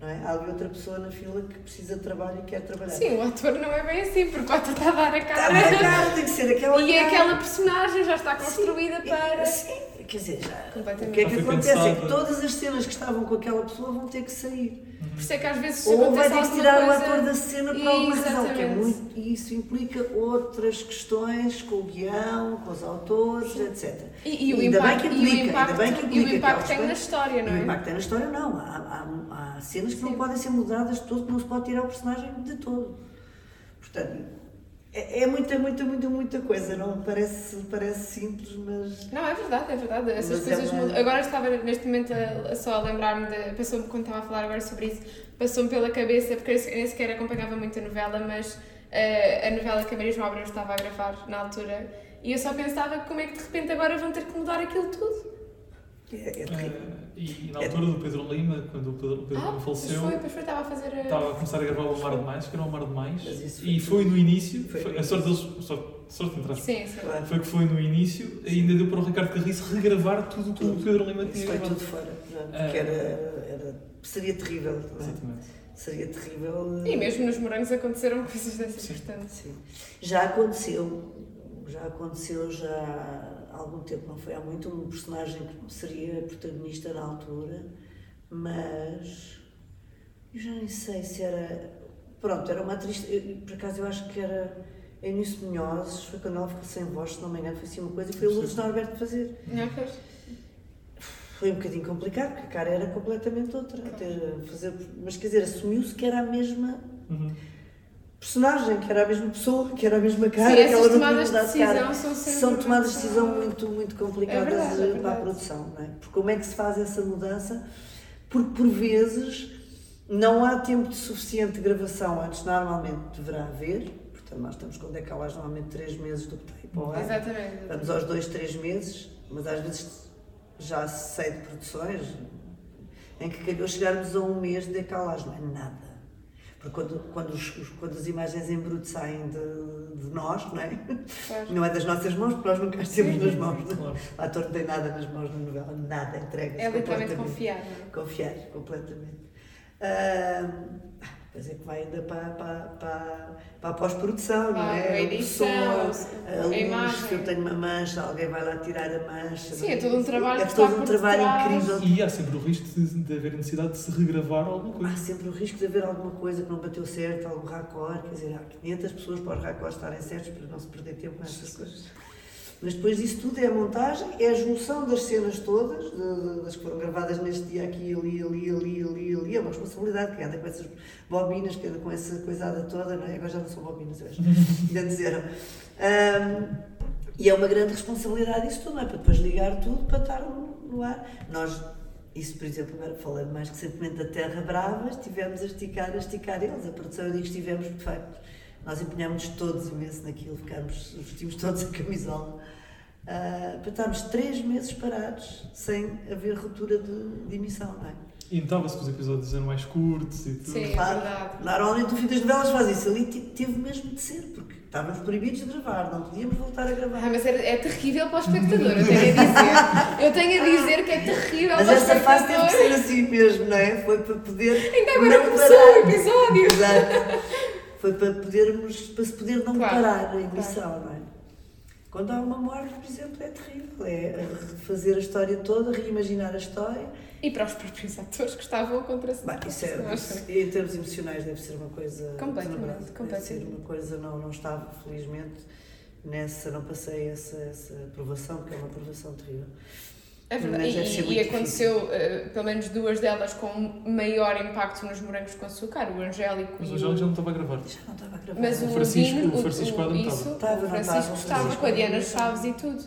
Não é? Há ali outra pessoa na fila que precisa de trabalho e quer trabalhar.
Sim, o ator não é bem assim, porque o ator está a dar a
Está
cara.
bem, cara, tem que ser aquela
E
cara.
aquela personagem já está construída
Sim,
para.
Sim, quer dizer, já, o que é que acontece? É que
pensado.
todas as cenas que estavam com aquela pessoa vão ter que sair.
Por isso é que às vezes se
Ou vai ter que tirar o
coisa...
ator da cena por alguma razão, que é muito, e isso implica outras questões com o guião, com os autores, etc.
E, e o
Ainda bem
impacto,
que
e o
implica,
impacto,
bem que
e o
implica
impacto tem na história, não
E o
é?
impacto tem na história, não. Há, há, há cenas que não
Sim.
podem ser mudadas de todo, que não se pode tirar o personagem de todo. Portanto, é, é muita, muita, muita, muita coisa. Não parece, parece simples, mas.
Não, é verdade, é verdade. Essas
Mas é
coisas
uma-
mudam. Agora estava neste momento a, a só a lembrar-me de. Passou-me quando estava a falar agora sobre isso, passou-me pela cabeça, porque eu nem sequer acompanhava muito a novela, mas eh, a novela que a Maria João Abreu estava a gravar na altura, e eu só pensava como é que de repente agora vão ter que mudar aquilo tudo.
É, é terrível.
Eh, e, e na altura do Pedro Lima, quando o Pedro, o Pedro
ah,
Lima
pois
faleceu,
foi, pois foi, estava a fazer. a-
estava a começar a gravar o Amar Demais, que era o Amar Demais,
isso foi-
e foi no início,
foi
foi- a sorte deles, sorte, sorte entre aspas,
Sim, sim.
Claro.
foi que foi no início, ainda deu para o Ricardo Carriço regravar tudo o que o. Pedro Lima
Isso
tinha
foi
gravado.
tudo fora. já,
Ah.
Porque era, era, seria terrível. não é?
Exatamente.
Seria terrível. eh,
E mesmo nos morangos aconteceram coisas dessas,
Sim.
portanto.
Sim. Já aconteceu, já aconteceu já há algum tempo, não foi há muito, um personagem que seria protagonista na altura, mas eu já nem sei se era. Pronto, era uma atriz, eu- por acaso eu acho que era Eunice Munhoz, foi quando ela ficou sem voz, se não me engano, foi assim uma coisa, e foi o Lourdes Norberto fazer.
Não, pois.
Foi um bocadinho complicado, porque a cara era completamente outra. Até fazer, mas quer dizer, assumiu-se que era a mesma
Uhum.
Personagem, que era a mesma pessoa, que era a mesma cara,
Sim,
que
essas
ela não
tomadas de
mudar de cara.
decisão são
São tomadas de
muito-
decisão muito, muito complicadas
É verdade, é
eh, para a
verdade.
produção, não é? Porque como é que se faz essa mudança? Porque por vezes não há tempo de suficiente de gravação antes, normalmente deverá haver, portanto nós estamos com decalagem normalmente três meses do que tem para o.
Exatamente.
Vamos aos dois, três meses, mas às vezes já se sei de produções em que calhou chegarmos a um mês de decalagem, não é nada. Quando, quando, os- quando as imagens em bruto saem de, de nós, não é?
Claro.
Não é das nossas mãos, porque nós nunca as temos nas mãos.
Claro.
O ator não tem nada nas mãos na novela, nada, entrega-se
É literalmente confiar, é?
Confiar, completamente. Ah, Depois é que vai ainda para, para, para, para a pós-produção, não é?
a edição,
a,
a
luz,
imagem.
se eu tenho uma mancha, alguém vai lá tirar a mancha.
Sim, é todo um trabalho
É todo um
por
trabalho
detrás.
incrível.
E há sempre o risco de, de haver necessidade de se regravar alguma coisa.
Há sempre o risco de haver alguma coisa que não bateu certo, algum raccord, quer dizer, há 500 pessoas para os raccords estarem certos para não se perder tempo com essas coisas. Mas depois disso tudo é a montagem, é a junção das cenas todas, de- de- das que foram gravadas neste dia aqui, ali, ali, ali, ali, ali, é uma responsabilidade, que anda com essas bobinas, que anda com essa coisada toda, não é? Agora já não são bobinas, eu acho. (laughs) Antes eram. Ahm, e é uma grande responsabilidade isso tudo, não é? Para depois ligar tudo para estar no, no ar. Nós, isso, por exemplo, agora falando mais recentemente da Terra Brava, estivemos a esticar, a esticar eles. A produção, eu digo que estivemos, de facto, nós empenhámos todos imenso naquilo, ficámos, vestimos todos a camisola. ah, para estarmos três meses parados sem haver ruptura de, de emissão, não é?
E notava-se que os episódios eram mais curtos e tudo.
Sim. É
Claro,
verdade.
normalmente o fim das novelas faz isso. Ali te- teve mesmo de ser, porque estávamos proibidos de gravar, não podíamos voltar a gravar.
Ah, mas é, é terrível para o espectador, (laughs) eu tenho a dizer. Eu tenho a dizer que é terrível
Mas
para o
esta fase teve que
espectador.
ser assim mesmo, não é? Foi para poder.
Ainda agora
não
começou
parar.
o episódio.
Exato. Foi para, podermos, para se poder não
Claro,
parar a emissão, não é? Quando há uma morte, por exemplo, é terrível. É refazer a história toda, reimaginar a história.
E para os próprios atores que estavam a contracenar.
Bem, isso é, em termos emocionais deve ser uma coisa
Completamente, completamente.
ser uma coisa, não, não estava, felizmente, nessa, não passei essa, essa aprovação, porque é uma aprovação terrível.
É verdade. E, e aconteceu, eh, pelo menos duas delas, com maior impacto nos morangos com açúcar, o Angélico
Mas
e
o João já não estava a gravar.
Já não estava a gravar.
Mas o,
O Francisco-
Dino,
o Francisco Adam
isso,
estava.
O Francisco
estava,
com a Diana. Chaves e tudo.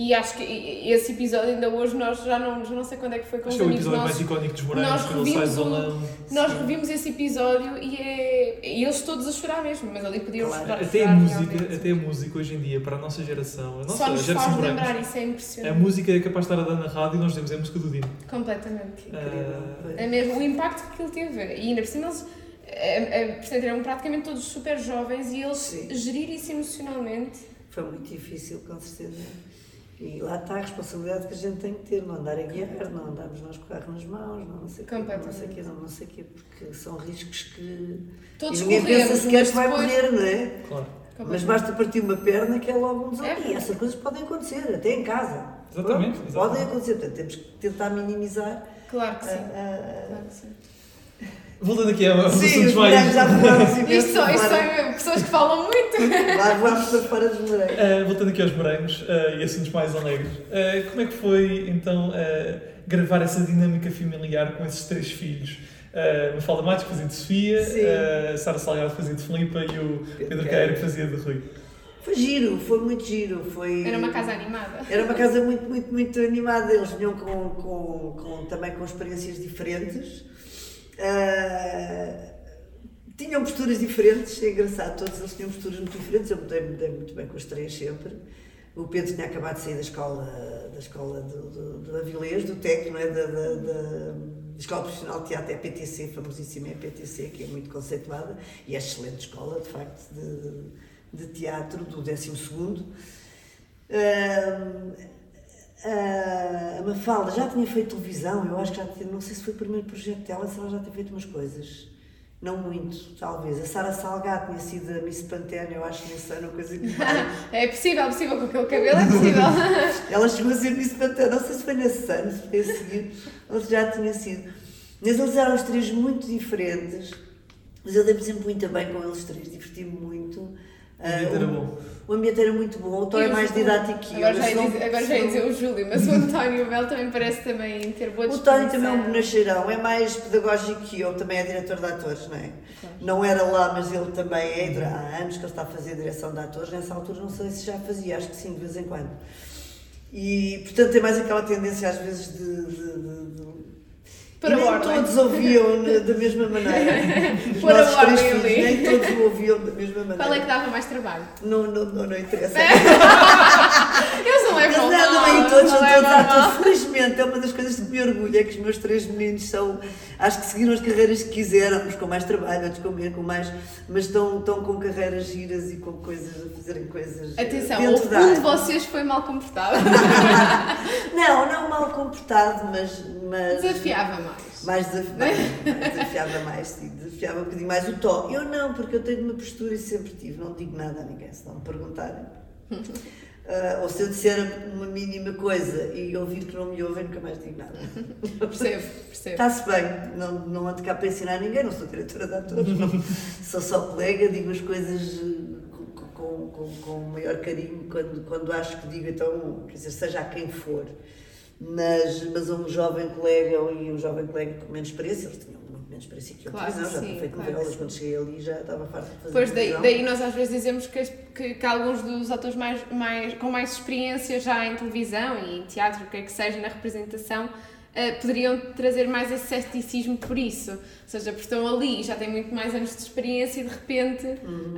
E acho que esse episódio ainda hoje nós já não, já não sei quando é que foi com
Acho
os
que é o
amigos
episódio mais
nossos.
icónico dos morangos,
nós
quando ele sai
revimos
balão.
Nós revimos esse episódio e, é, e eles todos a chorar mesmo, mas ali podiam
Claro.
chorar.
Até a música,
realmente.
até a música hoje em dia, para a nossa geração, a nossa
Só nos
geração
faz lembrar, isso é
a
impressionante.
música é capaz de estar a dar na rádio e nós temos a música do Dino.
Completamente.
Ah,
É mesmo o impacto que ele teve. E ainda por cima eles. É, é, portanto, eram praticamente todos super jovens e eles
Sim.
gerir isso emocionalmente.
Foi muito difícil, com certeza. E lá está a responsabilidade que a gente tem que ter, não andar a guiar, não andarmos nós com o carro nas mãos, não, não sei o quê, não sei o quê, não, não sei o quê, porque são riscos que
Todos
e ninguém pensa sequer que vai
depois-
correr, não é?
claro.
Mas basta partir uma perna que é logo um desafio.
É
e essas coisas podem acontecer, até em casa.
Exatamente,
Pronto,
exatamente.
Podem acontecer, portanto, temos que tentar minimizar.
Claro que sim.
ah, ah,
Claro que sim.
Voltando aqui aos
Sim,
assuntos
os
mais.
já (laughs)
Isto são, isto
para fora.
são pessoas que falam muito.
Lá voamos para fora dos morangos.
Uh, voltando aqui aos morangos uh, e assuntos mais alegres, uh, como é que foi então uh, gravar essa dinâmica familiar com esses três filhos? Uh, Mafalda Matos que fazia de Sofia, uh, Sara Salgado que fazia de Filipa e o Pedro Queiro que fazia de Rui.
Foi giro, foi muito giro. Foi...
Era uma casa animada.
Era uma casa muito, muito, muito animada. Eles vinham com, com, com- também com experiências diferentes. Ah, tinham posturas diferentes, é engraçado, todos eles tinham posturas muito diferentes. Eu me dei, me dei muito bem com os três sempre. O Pedro tinha acabado de sair da escola, da escola do, do, do Avilés, do é? Da, da, da- Escola Profissional de Teatro, é PTC, famosíssima é PTC, que é muito conceituada e é excelente escola, de facto, de, de teatro do 12 segundo. Ahm, a Mafalda já tinha feito televisão, eu acho que já tinha, não sei se foi o primeiro projeto dela, se ela já tinha feito umas coisas. Não muito, talvez. A Sara Salgado tinha sido a Miss Pantene, eu acho que nesse ano, coisa que. (laughs)
É possível, é possível, com aquele cabelo é possível. (laughs)
Ela chegou a ser Miss Pantene, não sei se foi nesse ano, se foi a seguir, ou se já tinha sido. Mas eles eram os três muito diferentes, mas eu dei-me sempre muito bem com eles três, diverti-me muito.
O ambiente era
Ah,
bom.
O ambiente era muito bom, o Tó é mais didático que eu.
Agora já ia dizer, agora já ia
sou-
dizer o Júlio, mas o António Bel também parece também ter boa
O. Tony também é um bonacheirão, é mais pedagógico que eu, também é diretor de atores, não é? Não era lá, mas ele também é, há anos que ele está a fazer direção de atores, nessa altura não sei se já fazia, acho que sim, de vez em quando. E, portanto, tem mais aquela tendência às vezes de- de- de-
Para
nem
ordem.
todos ouviam da mesma maneira. (laughs)
Pôr a ordem
filhos,
ali.
nem todos o ouviam da mesma maneira.
Qual é que dava mais trabalho?
Não, não, não, não interessa. (laughs)
Eles não levam
não,
mal.
não, e todos
não
todos
mal.
atores. Felizmente, é uma das coisas que me orgulho, é que os meus três meninos são, acho que seguiram as carreiras que quiseram, uns com mais trabalho, outros com menos, com mais, mas estão, estão com carreiras giras e com coisas, a fazerem coisas eh,
Atenção,
dentro
um de vocês foi mal comportado. (laughs)
Não, não mal comportado, mas... mas
Desafiava mais.
mais desaf- (laughs) mais- desafiava mais, sim, desafiava um bocadinho mais o Tó. Eu não, porque eu tenho uma postura e sempre tive, não digo nada a ninguém, se não me perguntarem. (laughs) Ah, ou se eu disser uma mínima coisa e ouvir que não me ouvem, nunca mais digo nada. (laughs)
Percebo, percebo.
Está-se bem, não, não ando cá para ensinar ninguém, não sou diretora de atores, não. sou só colega, digo as coisas eh, com, com, com, maior carinho quando, quando acho que digo, então, quer dizer, seja a quem for. Mas, mas um jovem colega e um jovem colega com menos experiência, eles tinham muito menos experiência que eu,
Claro
televisão, já tinha feito
claro
novelas, quando cheguei ali já estava farta de fazer
Pois daí, daí nós às vezes dizemos que, que, que alguns dos atores mais, mais, com mais experiência já em televisão e em teatro, o que é que seja, na representação, eh, poderiam trazer mais esse ceticismo por isso. Ou seja, porque estão ali, já têm muito mais anos de experiência e de repente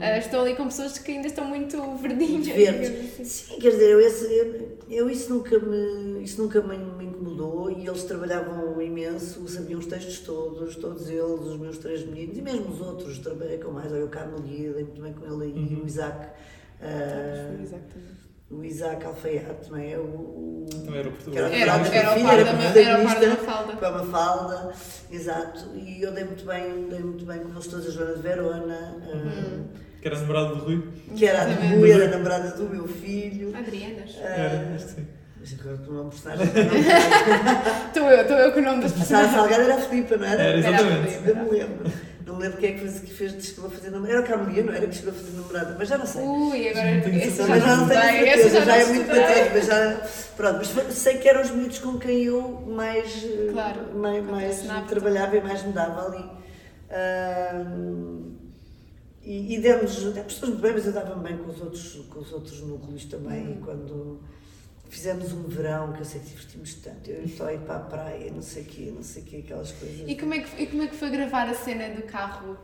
eh, estão ali com pessoas que ainda estão muito verdinhas.
Uhum. Verdes.
assim.
Sim, quer dizer, eu, esse, eu, eu isso nunca, me, isso nunca me, me incomodou e eles trabalhavam imenso, sabiam os textos todos, todos eles, os meus três meninos e mesmo os outros, trabalhei com mais, olha o Carmo Guia, muito bem com ele aí, o Isaac.
Exatamente.
O Isaac Alfaiate, não é? O, o,
Também era o
que
português.
Era,
protagonista
era,
do
o
filho, era
era o par da
protagonista
Mafalda.
com a Mafalda, exato, e eu dei muito bem, dei muito bem com eles todos, a Joana de Verona, ah,
Que era namorado do Rui.
que era a
Exatamente.
Rui, era a namorada do meu filho.
Adrianas.
Ah,
Era, sim.
Mas agora tu não personagem (laughs) não
Estou eu, estou eu com o nome das
A Sara
personagens.
Salgado era a Filipa, não era?
Era, exatamente.
Era a
Não me lembro. Não me lembro quem é que, fez, que fez, chegou a fazer namorada. Era o não era? Que chegou a fazer namorada, mas já não sei.
Ui, agora essa
Mas já não tenho certeza, já é
não
muito trás, mas já. Pronto, mas sei que eram os miúdos com quem eu mais,
Claro,
mais, mais trabalhava e mais me dava ali. E, e demos, demos todos muito bem, mas eu dava-me bem com os outros, com os outros núcleos também. E quando fizemos um verão, que eu sei que divertimos tanto, eu estou a ir para a praia, não sei o quê, não sei o quê, aquelas coisas.
E como, é que, e como é que foi gravar a cena do carro?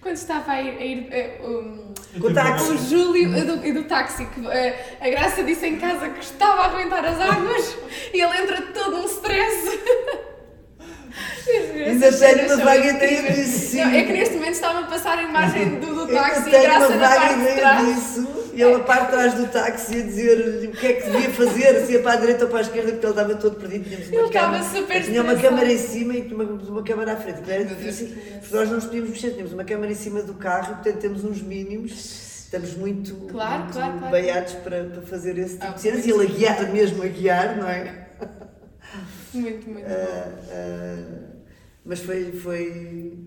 Quando estava a ir, a ir eh, um,
Com o táxi.
o Júlio e do, do táxi, que eh, a Graça disse em casa que estava a aguentar as águas e ele entra todo um stress. (laughs)
Ainda tenho uma vaga
incríveis.
disso,
é que neste momento estava a passar a imagem do, do táxi e a Graça na parte de trás.
disso. E ele a parte de trás do táxi a dizer-lhe o que é que devia fazer, se ia para a direita ou para a esquerda, porque ele estava todo perdido. Tínhamos uma
Ele estava
câmara,
super
tinha uma câmara em cima e uma, uma câmara à frente. que Era difícil, porque nós não nos podíamos mexer, tínhamos uma câmara em cima do carro e, portanto, temos uns mínimos. estamos muito,
Claro,
muito
claro, claro.
beiados para, para fazer esse tipo
Ah,
de cenas e ele a guiar, mesmo a guiar, não é?
Muito, muito bom.
Ah, ah, mas foi, foi,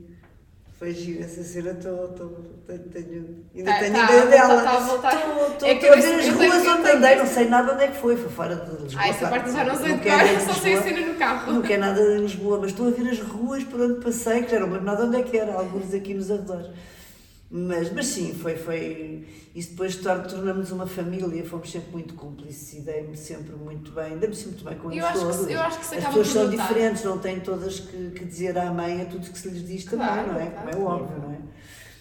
foi giro essa cena, tô, tô, tenho, tenho- ainda
Tá-
tenho
tá
ideia dela.
tá a voltar.
Estou-
É que
a
eu
ver as ruas
eu
onde andei, não sei nada onde é que foi, foi fora de Lisboa.
Ah, essa parte já não sei de cor, só sei a cena no carro.
Não quer nada em Lisboa, mas estou a ver as ruas por onde passei, que já não lembro nada onde é que era, alguns aqui nos arredores. Mas, mas sim, foi, foi. Isso depois tor- tornamos uma família, fomos sempre muito cúmplices e dei-me sempre muito bem, dei-me sempre muito bem com
Eu
eles
acho que
todos.
se- eu acho que se
As pessoas são
notar.
diferentes, não têm todas que, que dizer à mãe a tudo que se lhes diz também,
Claro,
não é?
claro.
Como é óbvio, não é?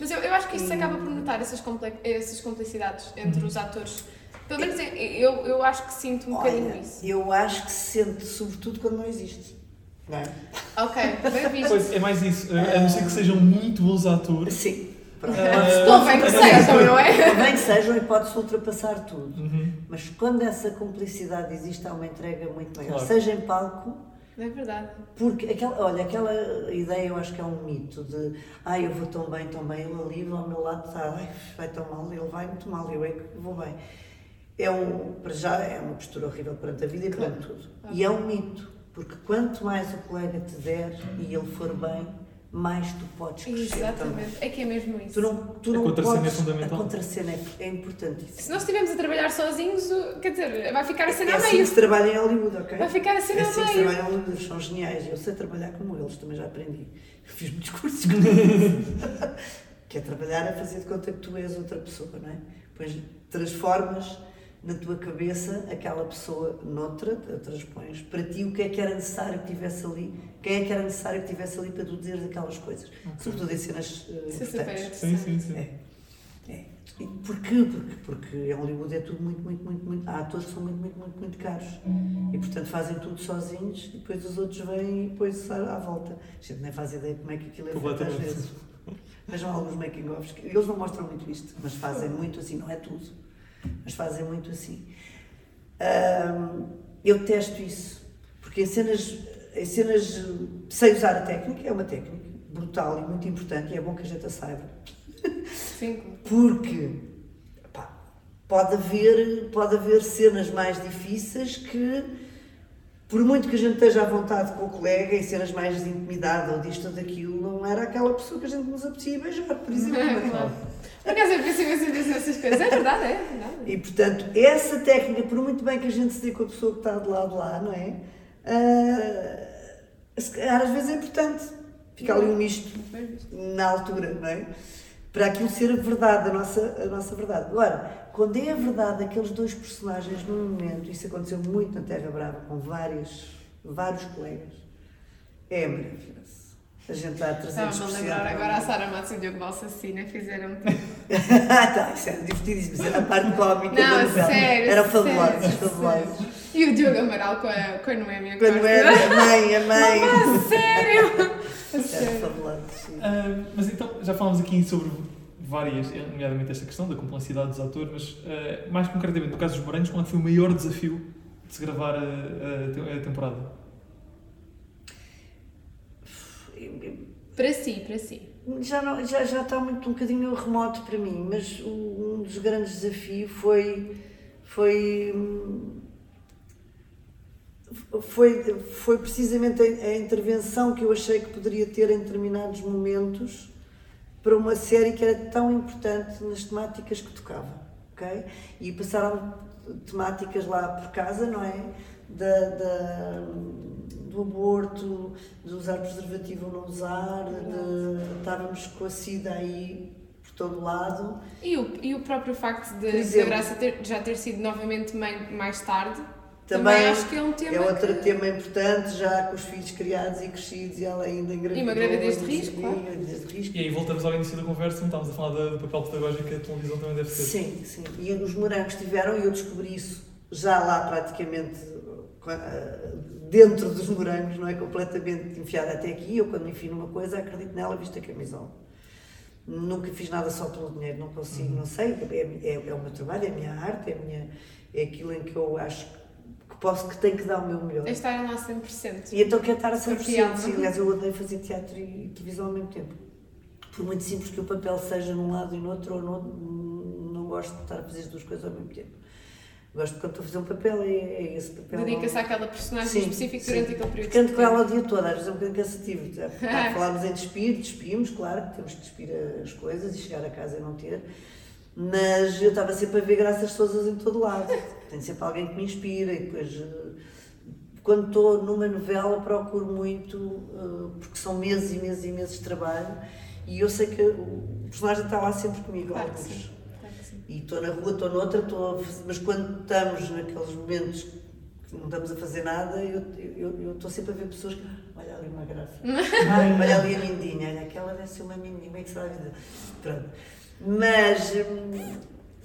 Mas eu, eu acho que isso se acaba por notar, essas, comple- essas complicidades entre
Uhum.
os atores. Pelo menos eu, eu, eu acho que sinto um bocadinho
Olha,
isso.
eu acho que se sente, sobretudo quando não existe. Não é?
Ok, bem visto.
Pois, é mais isso. A não ser que sejam muito bons atores.
Sim.
Ah,
Convém que sejam, não é?
Convém que sejam e pode-se ultrapassar tudo.
Uhum.
Mas quando essa cumplicidade existe, há uma entrega muito maior.
Claro.
Seja em palco,
É verdade.
porque aquela, olha, aquela ideia eu acho que é um mito de ai, eu vou tão bem, tão bem, ele ali ao meu lado está, ai, vai tão mal, ele vai muito mal, eu é que vou bem. É um, para já, é uma postura horrível perante a vida e perante tudo. E é um mito, porque quanto mais o colega te der e ele for bem, mais tu podes crescer também.
Exatamente. É que é mesmo isso.
Tu não, tu
A
não
contracena é
podes,
fundamental.
A contracena é, é importantíssima.
Se nós estivermos a trabalhar sozinhos, o- quer dizer, vai ficar a cena
É
a
assim
meio.
que se trabalha em Hollywood, ok?
Vai ficar a cena
É
a
assim que se
meio.
trabalha em Hollywood, eles são geniais. Eu sei trabalhar como eles, também já aprendi. Eu fiz muitos cursos com eles. (laughs) que é trabalhar a fazer de conta que tu és outra pessoa, não é? Pois transformas na tua cabeça aquela pessoa noutra, a transpões para ti o que é que era necessário que tivesse ali, quem é que era necessário que tivesse ali para tu dizeres aquelas coisas. Sobretudo em cenas uh, importantes.
Sim, sim, sim.
É. É. E porquê? Porque, porque em Hollywood é tudo muito, muito, muito, muito. Há atores que são muito, muito, muito, muito caros. E portanto fazem tudo sozinhos e depois os outros vêm e depois à, volta. A gente nem faz ideia de como é que aquilo é feito às vezes. Vejam alguns making-offs. que- Eles não mostram muito isto, mas fazem muito assim, não é tudo. Mas fazem muito assim. Ahm, eu testo isso. Porque em cenas, em cenas sem usar a técnica, é uma técnica brutal e muito importante e é bom que a gente a saiba.
Sim.
Porque pá, pode, haver, pode haver cenas mais difíceis que, por muito que a gente esteja à vontade com o colega, em cenas mais de intimidade ou disto ou daquilo, não era aquela pessoa que a gente nos apetecia beijar, por exemplo. (laughs) é?
Claro. Acaso eu nisso, nessas coisas. É verdade, é verdade.
E portanto, essa técnica, por muito bem que a gente se dê com a pessoa que está de lado lá, não é? Calhar às vezes é importante. Fica ali um misto na altura, não é? Para aquilo ser a verdade, a nossa, a nossa verdade. Agora, quando é a verdade aqueles dois personagens num momento, isso aconteceu muito na Terra Brava com vários, vários colegas, é maravilhoso. A gente está a 300%.
Estava-me a lembrar agora a Sara Matos e o Diogo Balsacina fizeram tipo. (laughs)
tá, isso era divertidíssimo, isso era a parte cómica da
Não,
novela.
sério.
Eram fabulosos, fabulosos.
E o Diogo Amaral com a, com a Noémia
Quando
Costa.
era a mãe, a (laughs) mãe.
A sério? A
Eram
sério.
fabulosos.
Ah, mas então, já falámos aqui sobre várias, nomeadamente esta questão da complexidade dos atores, mas ah, mais concretamente, no caso dos Morangos, qual é foi o maior desafio de se gravar a, a te- a temporada?
Para si, para si.
Já, não, já, já está muito um bocadinho remoto para mim, mas o- um dos grandes desafios foi. foi hum, foi, foi precisamente a, a intervenção que eu achei que poderia ter em determinados momentos para uma série que era tão importante nas temáticas que tocava, ok? E passaram temáticas lá por casa, não é? Da, da- do aborto, de usar preservativo ou não usar, de, estávamos com a SIDA aí por todo lado.
E o, e o próprio facto de, a
exemplo.
Graça ter- já ter sido novamente mãe mais tarde,
Também,
também, acho que é um tema.
é outro
que-
tema importante, já com os filhos criados e crescidos e ela ainda engravidou.
E uma gravidez de
não
risco, claro.
E aí voltamos ao início da conversa, onde estávamos a falar do papel pedagógico que a televisão também deve ter.
Sim, sim. E os morangos tiveram, e eu descobri isso já lá praticamente dentro dos morangos, não é? Completamente enfiada até aqui. Eu, quando enfio numa coisa, acredito nela, visto a camisola. Nunca fiz nada só pelo dinheiro, não consigo, não sei. É, é, é o meu trabalho, é a minha arte, é, a minha, é aquilo em que eu acho que posso, que tenho que dar o meu melhor.
É estarem lá 100%.
E então quero estar a 100%.
Confiável.
Sim, aliás, eu odeio fazer teatro e televisão ao mesmo tempo. Por muito simples que o papel seja num lado e no outro, ou no, não, gosto de estar a fazer as duas coisas ao mesmo tempo. Gosto quando estou a fazer um papel, é, é esse papel.
Dedica-se àquela personagem
Sim,
específica
sim.
durante aquele período.
Canto com ela o dia todo, às vezes é um bocadinho cansativo. Já, já (laughs) falámos em despir, despimos, claro, que temos que despir as coisas e chegar a casa e não ter. Mas eu estava sempre a ver graças todas em todo lado. (laughs) Tem sempre alguém que me inspira e depois. eh, Quando estou numa novela, procuro muito, eh, porque são meses e meses e meses de trabalho, e eu sei que o personagem está lá sempre comigo.
Claro
E estou na rua, estou noutra, estou fazer- mas quando estamos naqueles momentos que não estamos a fazer nada, eu eu- eu estou sempre a ver pessoas que. "Ah, Olha ali uma graça. (laughs) Ai, olha ali a mindinha, olha aquela deve ser uma mindinha, como é que será a vida? Pronto. Mas, hum,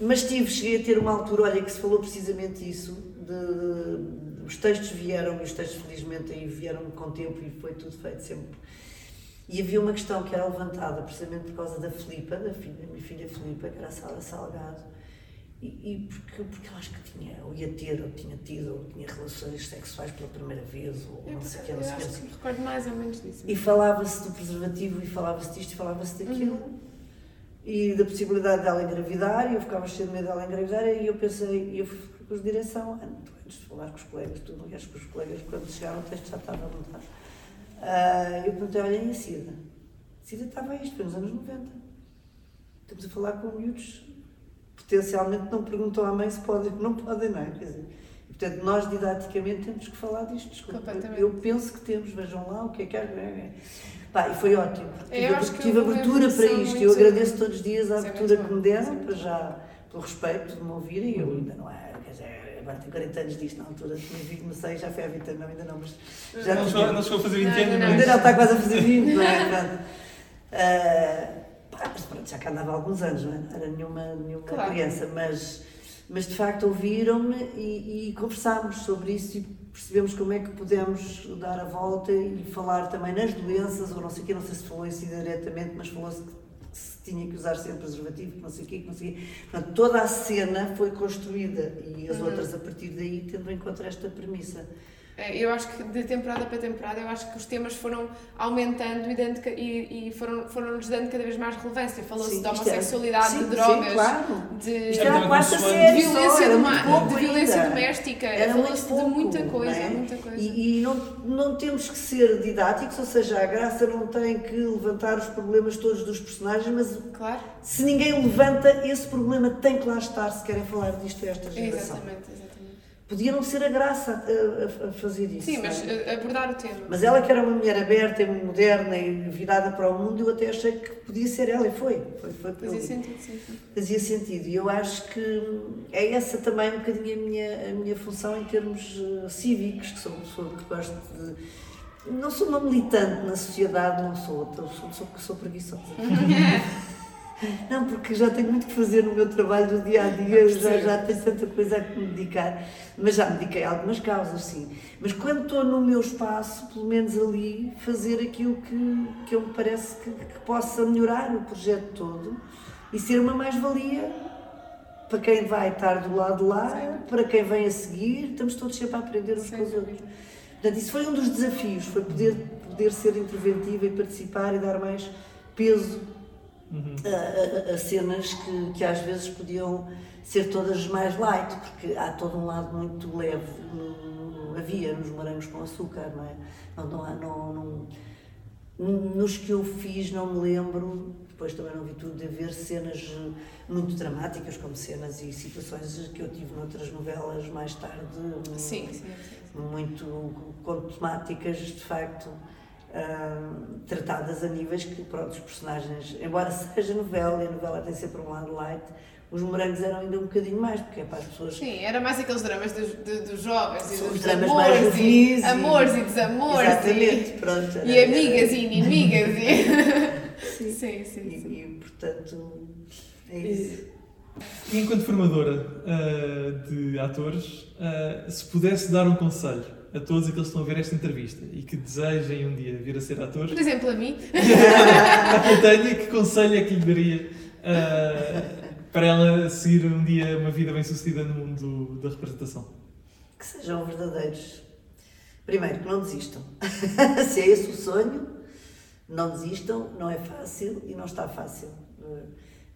mas tive, cheguei a ter uma altura, olha, que se falou precisamente isso, de, os textos vieram, e os textos felizmente aí vieram com tempo e foi tudo feito sempre. E havia uma questão que era levantada precisamente por causa da Filipa, da, filha, da minha filha Filipa, que era a Sara Salgado, e, e porque, porque eu acho que tinha, ou ia ter, ou tinha tido, ou tinha relações sexuais pela primeira vez, ou
Eu,
não sei o que, não sei o que,
acho que me recordo mais ou menos disso.
e falava-se do preservativo, e falava-se disto, e falava-se daquilo, e da possibilidade dela engravidar, e eu ficava cheio de medo dela engravidar, e eu pensei, e eu fui com os direção, antes de falar com os colegas, tu não ias com os colegas, quando chegaram o texto já estava a montar. Ah, eu perguntei, olha, e a Cida? A Cida estava isto, foi nos anos 90. Estamos a falar com miúdos, potencialmente não perguntam à mãe se podem ou não podem, não é? Quer dizer, e, portanto, nós didaticamente temos que falar disto. Desculpa, eu penso que temos, vejam lá o que é que há. Pá, e foi ótimo. porque
Eu
Tive, tive abertura para isto.
muito-
Eu agradeço todos os dias a
é
abertura que me deram,
é
para já, pelo respeito de me ouvirem. Eu ainda não é, agora tenho 40 anos disto na altura, tinha 20, não sei, já foi há 20 anos, não, ainda não, mas já
Não
tinha.
não chegou a fazer 20
Não,
anos, mas-
Ainda não está quase a fazer (laughs) 20, não é? Pronto. Ah, pá, mas pronto, já cá andava há alguns anos, não é? Era nenhuma, nenhuma
Claro.
criança, mas, mas de facto ouviram-me e, e conversámos sobre isso e percebemos como é que podemos dar a volta e falar também nas doenças, ou não sei o quê, não sei se falou isso diretamente, mas falou-se que se tinha que usar sempre preservativo, que não sei o quê, que não sei o quê. Portanto, toda a cena foi construída e as
Uhum.
outras a partir daí tendo em conta esta premissa.
É, Eu acho que de temporada para temporada, eu acho que os temas foram aumentando e, dando, e, e foram, foram-nos dando cada vez mais relevância. Falou-se
Sim,
de
era-
homossexualidade,
sim,
de
sim,
drogas,
claro.
de, de
só,
violência, doma- de violência doméstica. Falou-se de muita coisa,
não é?
muita coisa.
E, e não, não temos que ser didáticos, ou seja, a graça não tem que levantar os problemas todos dos personagens, mas
Claro,
se ninguém levanta, esse problema tem que lá estar se querem falar disto a esta geração.
exatamente, exatamente.
Podia não ser a graça a, a- a fazer isso.
Sim, mas
é?
abordar o tema.
Mas ela que era uma mulher aberta e moderna e virada para o mundo, eu até achei que podia ser ela e foi. Foi, foi
Fazia sentido, sim, sim.
fazia sentido. E eu acho que é essa também um bocadinho a minha, a minha função em termos eh, cívicos, que sou uma pessoa que gosto de. Não sou uma militante na sociedade, não sou, sou, sou, sou preguiçosa. (laughs) Não, porque já tenho muito que fazer no meu trabalho do dia a dia, já, já tenho tanta coisa a que me dedicar, mas já me dediquei a algumas causas, sim. Mas quando estou no meu espaço, pelo menos ali, fazer aquilo que, que eu me parece que, que possa melhorar o projeto todo e ser uma mais-valia para quem vai estar do lado de lá, para quem vem a seguir, estamos todos sempre a aprender uns
Sem
com os outros. Portanto, isso foi um dos desafios, foi poder, poder ser interventiva e participar e dar mais peso
Uhum.
a, a- a cenas que, que às vezes podiam ser todas mais light, porque há todo um lado muito leve, no- havia nos morangos com açúcar, não é? Não, não, não, não- nos que eu fiz não me lembro, depois também não vi tudo, de haver cenas muito dramáticas, como cenas e situações que eu tive noutras novelas mais tarde,
Sim, sim, sim.
muito com temáticas de facto tratadas a níveis que pronto, os personagens, embora (laughs) seja novela e a novela tem sempre um lado light, os morangos eram ainda um bocadinho mais, porque é para as pessoas
Sim, era mais aqueles dramas dos, de- dos jovens e dos
os dramas mais
amores,
juvenis
e,
e-
amores e desamores
Exatamente,
e,
pronto.
e
era-
amigas e (laughs) inimigas e...
Sim. (laughs)
sim, sim,
E,
sim.
e, portanto, é isso.
E enquanto formadora ah, de atores, ah, se pudesse dar um conselho a todos aqueles que estão a ver esta entrevista e que desejem um dia vir a ser atores,
Por exemplo, a mim, (laughs)
a Catânia, que conselho é que lhe daria ah, para ela seguir um dia uma vida bem sucedida no mundo da representação?
Que sejam verdadeiros. Primeiro, que não desistam. (laughs) Se é esse o sonho, não desistam, não é fácil e não está fácil.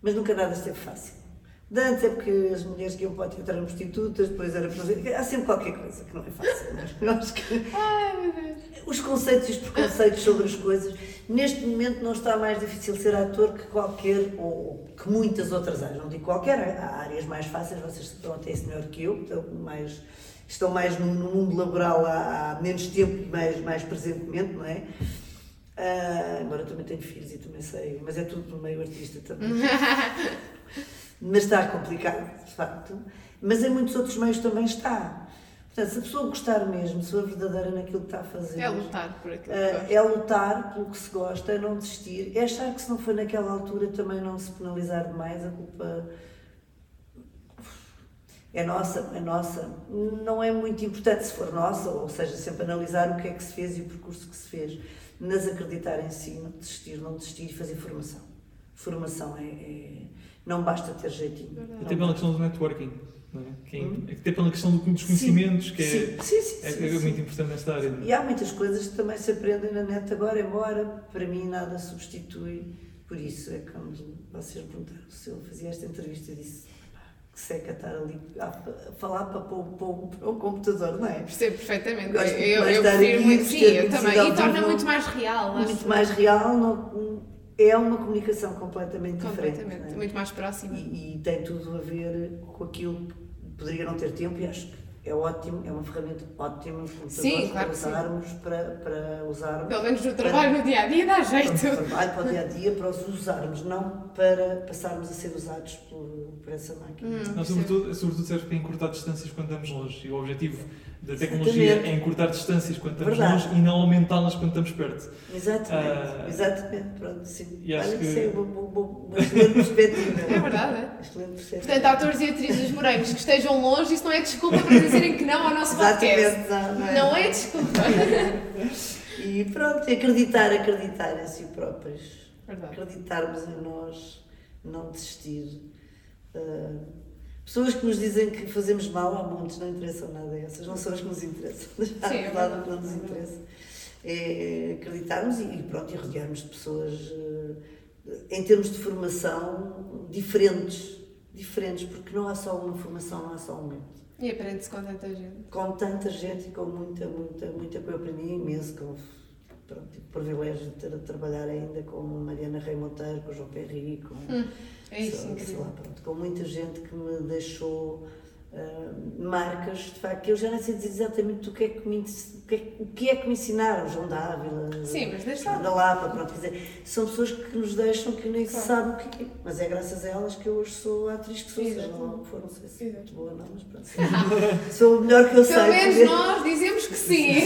Mas nunca nada esteve fácil. De antes é porque as mulheres que iam para o teatro eram prostitutas, depois era para... Há sempre qualquer coisa que não é fácil. Mas (laughs) acho que
Ai, meu Deus.
os conceitos e os preconceitos sobre as coisas, neste momento não está mais difícil ser ator que qualquer, ou que muitas outras áreas. Não digo qualquer, há áreas mais fáceis, vocês estão até isso melhor que eu, estão mais, estão mais no, mundo laboral há, há menos tempo e mais, mais presentemente, não é? Embora eu também tenho filhos e também sei, mas é tudo no meio artista também. (laughs) mas está complicado, de facto. Mas em muitos outros meios também está. Portanto, se a pessoa gostar mesmo, se for verdadeira naquilo que está a fazer,
É lutar por aquilo que gosta.
é lutar pelo que se gosta, é não desistir, é achar que se não foi naquela altura também não se penalizar demais, a culpa é nossa, é nossa. Não é muito importante se for nossa, ou seja, sempre analisar o que é que se fez e o percurso que se fez, mas acreditar em si, não desistir, não desistir e fazer formação. Formação é, é- não basta ter jeitinho.
Até pela questão do networking, não é? Que é,
Hum.
até pela questão do- dos conhecimentos, que é,
Sim, sim, sim,
é,
sim,
é
sim.
muito importante nesta área. é?
E há muitas coisas que também se aprendem na net agora, embora para mim nada substitui. Por isso é quando vocês perguntaram se eu fazia esta entrevista, eu disse "Pá, que seca estar ali a, a falar para, para, para, para um computador, não é?
Percebo perfeitamente.
Gosto
eu eu prefiro muito, sim, eu também. E torna muito mais real, acho.
Muito mais real, não, é uma comunicação completamente, diferente.
Completamente.
não é?
Muito mais próxima.
E, e tem tudo a ver com aquilo que poderia não ter tempo e acho que é ótimo, é uma ferramenta ótima
Sim, claro
para
que sim.
usarmos, para, para usarmos.
Pelo menos no trabalho, no dia a dia, dá
para o
jeito.
trabalho, para o dia a dia, para os usarmos, não para passarmos a ser usados por, por essa máquina.
Hum.
Não, sobretudo, sobretudo serve para encurtar distâncias quando estamos longe. E o objetivo da tecnologia
Exatamente.
é encurtar distâncias quando estamos
Verdade.
longe e não aumentá-las quando estamos perto.
Exatamente,
Ah,
exatamente, pronto, sim.
e acho
Olha,
que-
isso é uma, excelente perspectiva. (laughs)
É verdade, é?
Excelente perspectiva.
Portanto, atores e atrizes dos morangos que estejam longe, isso não é desculpa para dizerem que não ao nosso podcast.
Exatamente, não, não é?
Não é desculpa. (laughs)
E pronto, acreditar, acreditar em si próprios.
Verdade.
acreditarmos em nós, não desistir. Ah, pessoas que nos dizem que fazemos mal, há montes, não interessam nada. Essas não são as que nos interessam. Há
Sim, é
nada que não nos interessa. É acreditarmos e, pronto, e rodearmos de pessoas ah, em termos de formação diferentes. Diferentes, porque não há só uma formação, não há só um método
E aprende-se com tanta gente.
com tanta gente e com muita, muita, muita coisa. Eu aprendi imenso, com pronto, privilégio de ter a trabalhar ainda com Mariana Rei Monteiro, com João Perri, com,
É isso,
sei- lá, pronto, com muita gente que me deixou marcas, de facto, que eu já não sei dizer exatamente o que é que me, o que é, o que é que me ensinaram, João Dávila,
Sim, mas deixa-
João da Lapa, pronto, quer dizer, são pessoas que nos deixam que nem se
Claro.
sabe o que é, mas é graças a elas que eu hoje sou a atriz que sou, seja lá o que for, não sei se é muito boa não, mas pronto, (laughs) sou o melhor que eu sei.
Pelo menos
porque-
nós dizemos que sim. (laughs)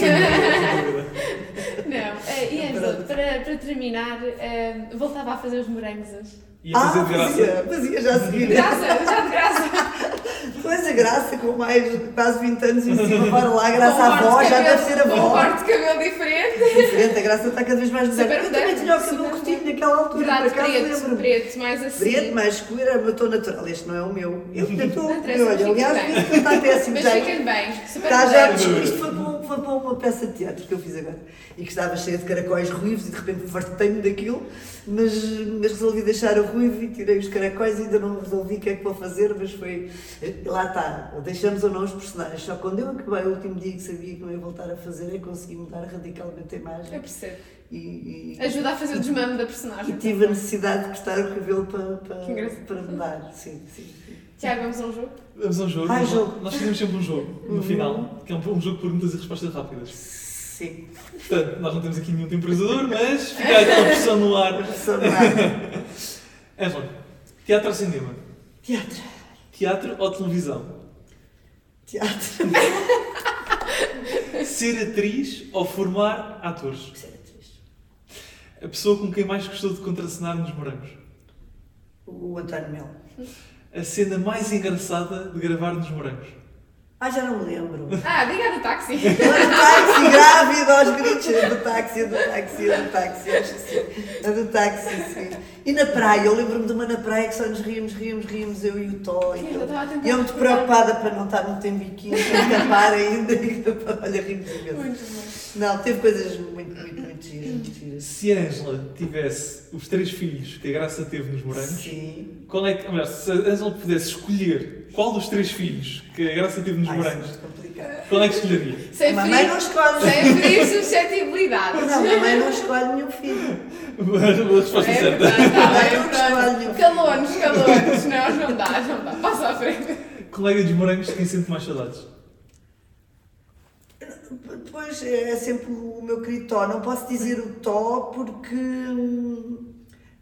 Não. eh, E Ângela, para, para terminar, eh, voltava a fazer os morangos hoje.
E
Ah,
de graça.
fazia, fazia já a seguir.
Graça, já de graça. (laughs)
Pois a graça, com mais quase 20 anos em cima, para lá, graça à avó, já deve ser a
Com um
avó.
corte de cabelo diferente. (laughs)
Diferente, a graça está cada vez mais moderna. Eu também tinha o cabelo curtinho naquela altura, por
Verdade,
acaso
preto,
lembro-me.
preto, mais assim.
Preto, mais escuro, era meu tom natural. Este não é o meu. Eu (laughs) ainda estou. Aliás, isto está péssimo.
Mas
já-
fiquem bem, super
Está já, isto foi um- para uma peça de teatro que eu fiz agora e que estava cheia de caracóis ruivos e de repente fartei-me daquilo, mas, mas resolvi deixar o ruivo e tirei os caracóis e ainda não resolvi o que é que vou fazer, mas foi. Lá está, deixamos ou não os personagens. Só quando eu acabei o último dia que sabia que não ia voltar a fazer é consegui mudar radicalmente a imagem
Eu percebo.
e, e,
Ajuda a fazer o desmame da
e
personagem.
tive a necessidade de cortar o cabelo para, para, para mudar. Sim, sim, sim.
Tiago, vamos a um jogo?
Vamos a um jogo. Nós,
jogo.
nós fazemos sempre um jogo no
Uhum.
final, que é um, um jogo de perguntas e respostas rápidas.
Sim,
Portanto, nós não temos aqui nenhum temporizador, mas fica aquela pressão no ar. Angela, (laughs) teatro ou cinema?
Teatro.
Teatro ou televisão?
Teatro. (laughs)
Ser atriz ou formar atores?
Ser atriz.
A pessoa com quem mais gostou de contracenar nos morangos?
O António Melo.
A cena mais engraçada de gravar nos morangos?
Ah, já não me lembro. (laughs)
Ah, diga do táxi.
Do táxi, grávida aos gritos. Do táxi, é do táxi, é do táxi, acho que sim. É do táxi, sim. E na praia, eu lembro-me de uma na praia que só nos ríamos, ríamos, ríamos, eu e o Tó.
Sim,
E
eu a
eu muito preocupada para não estar muito em biquíni, para escapar ainda. E, olha, rimos imenso.
Muito bom.
Não, teve coisas muito, muito, muito muito gira, muito gira.
Se a Ângela tivesse os três filhos que a Graça teve nos morangos,
Sim.
qual é que. Melhor, se a Ângela pudesse escolher qual dos três filhos que a Graça teve nos
Ai, é
morangos,
muito complicado.
qual é que escolheria?
Sem
A mamãe não escolhe.
sem ferir suscetibilidades.
Não, a mamãe não escolhe nenhum filho.
A resposta
É
certa.
verdade, tá
Mamãe
bem,
não escolhe
pronto.
nenhum filho.
Calou-nos, calou-nos. Não, não dá, não dá. Passa à frente.
Colega dos morangos, quem sente mais saudades?
Pois é sempre o meu querido Tó. Não posso dizer o Tó porque.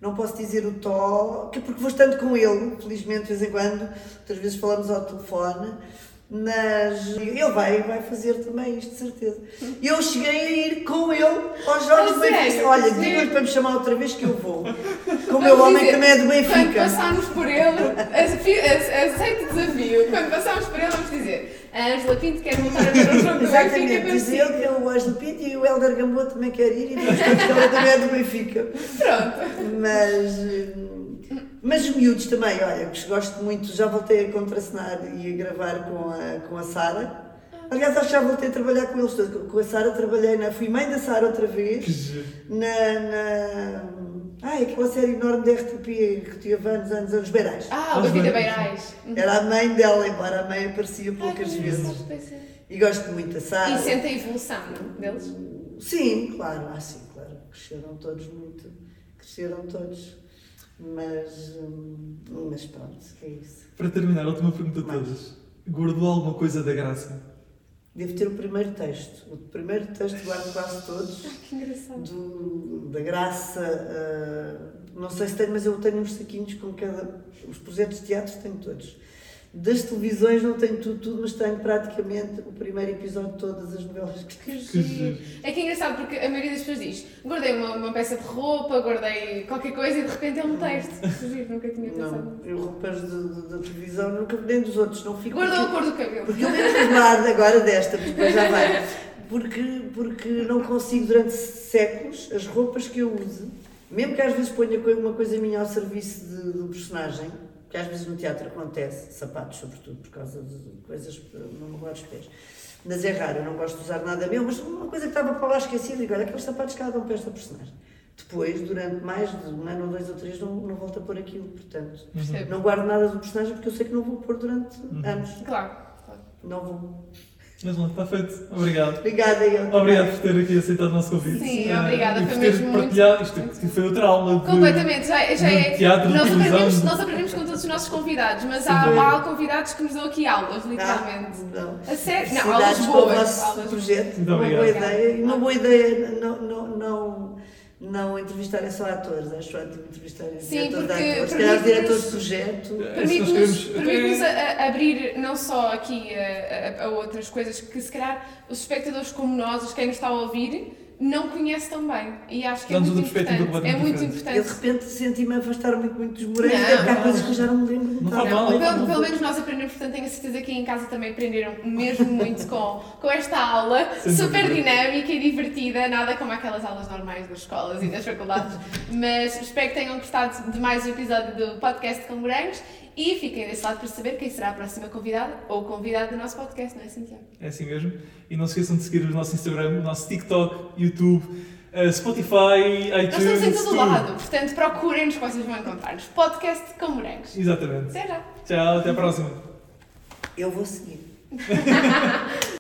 Não posso dizer o Tó, que porque vou estando com ele, felizmente, de vez em quando. Outras vezes falamos ao telefone. Mas ele vai, vai fazer também isto, de certeza. Eu cheguei a ir com ele aos Jogos do
sério?
Benfica. Olha,
Sim.
digam-lhe para me chamar outra vez que eu vou. (laughs) Como meu homem
dizer,
também é do
Quando
Benfica.
passarmos por ele, ace- ace- aceite o desafio. Quando passarmos por ele, vamos dizer: a Ângela Pinto quer voltar a ver o jogo do Benfica
Exatamente, diz ele
consigo.
que é o Ângelo Pinto e o Helder Gamboa também quer ir e que ela também é do Benfica.
Pronto.
Mas, mas os miúdos também, olha, que gosto muito, já voltei a contracenar e a gravar com a, com a Sara. Aliás, acho que já voltei a trabalhar com eles todos. Com a Sara trabalhei na. Fui mãe da Sara outra
Que
vez.
giro.
Na. na ai, aquela série enorme da RTP que teve anos, anos, anos, Beirais.
Ah, Bebida
Beirais.
Beirais.
Era a mãe dela, embora a mãe aparecia poucas
Ai,
vezes.
é.
E gosto muito da Sara.
E sente a evolução não? deles?
Sim, claro, ah, sim, claro. Cresceram todos muito. Cresceram todos. Mas. hum, mas pronto, é isso.
Para terminar, a última pergunta de
Mais.
todas. Guardou alguma coisa da Graça?
Devo ter o primeiro texto. O primeiro texto guardo quase todos. (laughs)
Que engraçado.
Do, da graça. ah, não sei se tenho, mas eu tenho uns saquinhos com cada. Os projetos de teatro tenho todos. Das televisões não tenho tudo, tudo, mas tenho praticamente o primeiro episódio de todas as novelas que
giro. É que é engraçado porque a maioria das pessoas diz: guardei uma, uma peça de roupa, guardei qualquer coisa e de repente é um texto. Que giro, nunca tinha pensado.
Não, eu roupas da televisão nunca nem dos outros, não fico.
Guardou a
porque-
cor do cabelo.
Porque eu lembro de agora desta, porque depois já vai. Porque, porque não consigo durante séculos as roupas que eu uso, mesmo que às vezes ponha uma coisa minha ao serviço de- do personagem, que às vezes no teatro acontece, sapatos sobretudo, por causa de coisas para não me os pés. Mas é raro, eu não gosto de usar nada meu, mas uma coisa que estava para lá esquecida, digo, olha, aqueles sapatos que dão para esta personagem. Depois, durante mais de um ano ou dois ou três, não, não volto a pôr aquilo, portanto.
Percebo.
Não guardo nada do personagem porque eu sei que não vou pôr durante
Uhum.
anos.
Claro. claro.
Não vou.
Mas lá, está feito. Obrigado.
Obrigada, eu.
Obrigado por ter aqui aceitado o nosso convite.
Sim,
Ah,
obrigada,
E
foi
por ter
mesmo muito-
partilhado. Isto aqui foi outra aula de.
Completamente, já, já é.
de teatro, de
nós, aprendemos,
de-
nós aprendemos com todos os nossos convidados, mas há, há convidados que nos dão aqui aulas, literalmente.
Ah, não.
A sério? Não, aulas
Felicidades para o
boas.
vosso
Aulas
projeto.
Muito
uma boa
obrigado.
ideia. E uma boa ideia não, não, não, não entrevistarem só atores. Acho ótimo entrevistarem
Sim,
diretores de atores. Se calhar diretores de projeto.
É,
Permite-nos a abrir não só aqui a, a- a outras coisas que se calhar os espectadores como nós, os quem nos está a ouvir, não conhece tão bem. E acho que é muito importante. É muito.
Eu de
importante.
repente senti-me afastar muito, muito dos morangos.
Não,
Deve que há
não.
coisas que eu já não me lembro.
Não mal,
Não,
não
pelo, menos nós aprendemos, portanto tenho a certeza que em casa também aprenderam mesmo muito com, com esta aula (laughs)
Sem
super
dúvida.
dinâmica e divertida, nada como aquelas aulas normais das escolas e das faculdades. Mas espero que tenham gostado de mais um episódio do podcast com morangos e fiquem desse lado para saber quem será a próxima convidada ou convidado do nosso podcast, não é, Cintia?
É assim mesmo. E não se esqueçam de seguir o nosso Instagram, o nosso TikTok, YouTube, eh, Spotify,
Nós
iTunes.
estamos em todo
tudo.
lado, portanto procurem-nos que vocês vão encontrar-nos. Podcast com morangos.
Exatamente.
Até já!
Tchau, até a próxima.
Eu vou seguir. (laughs)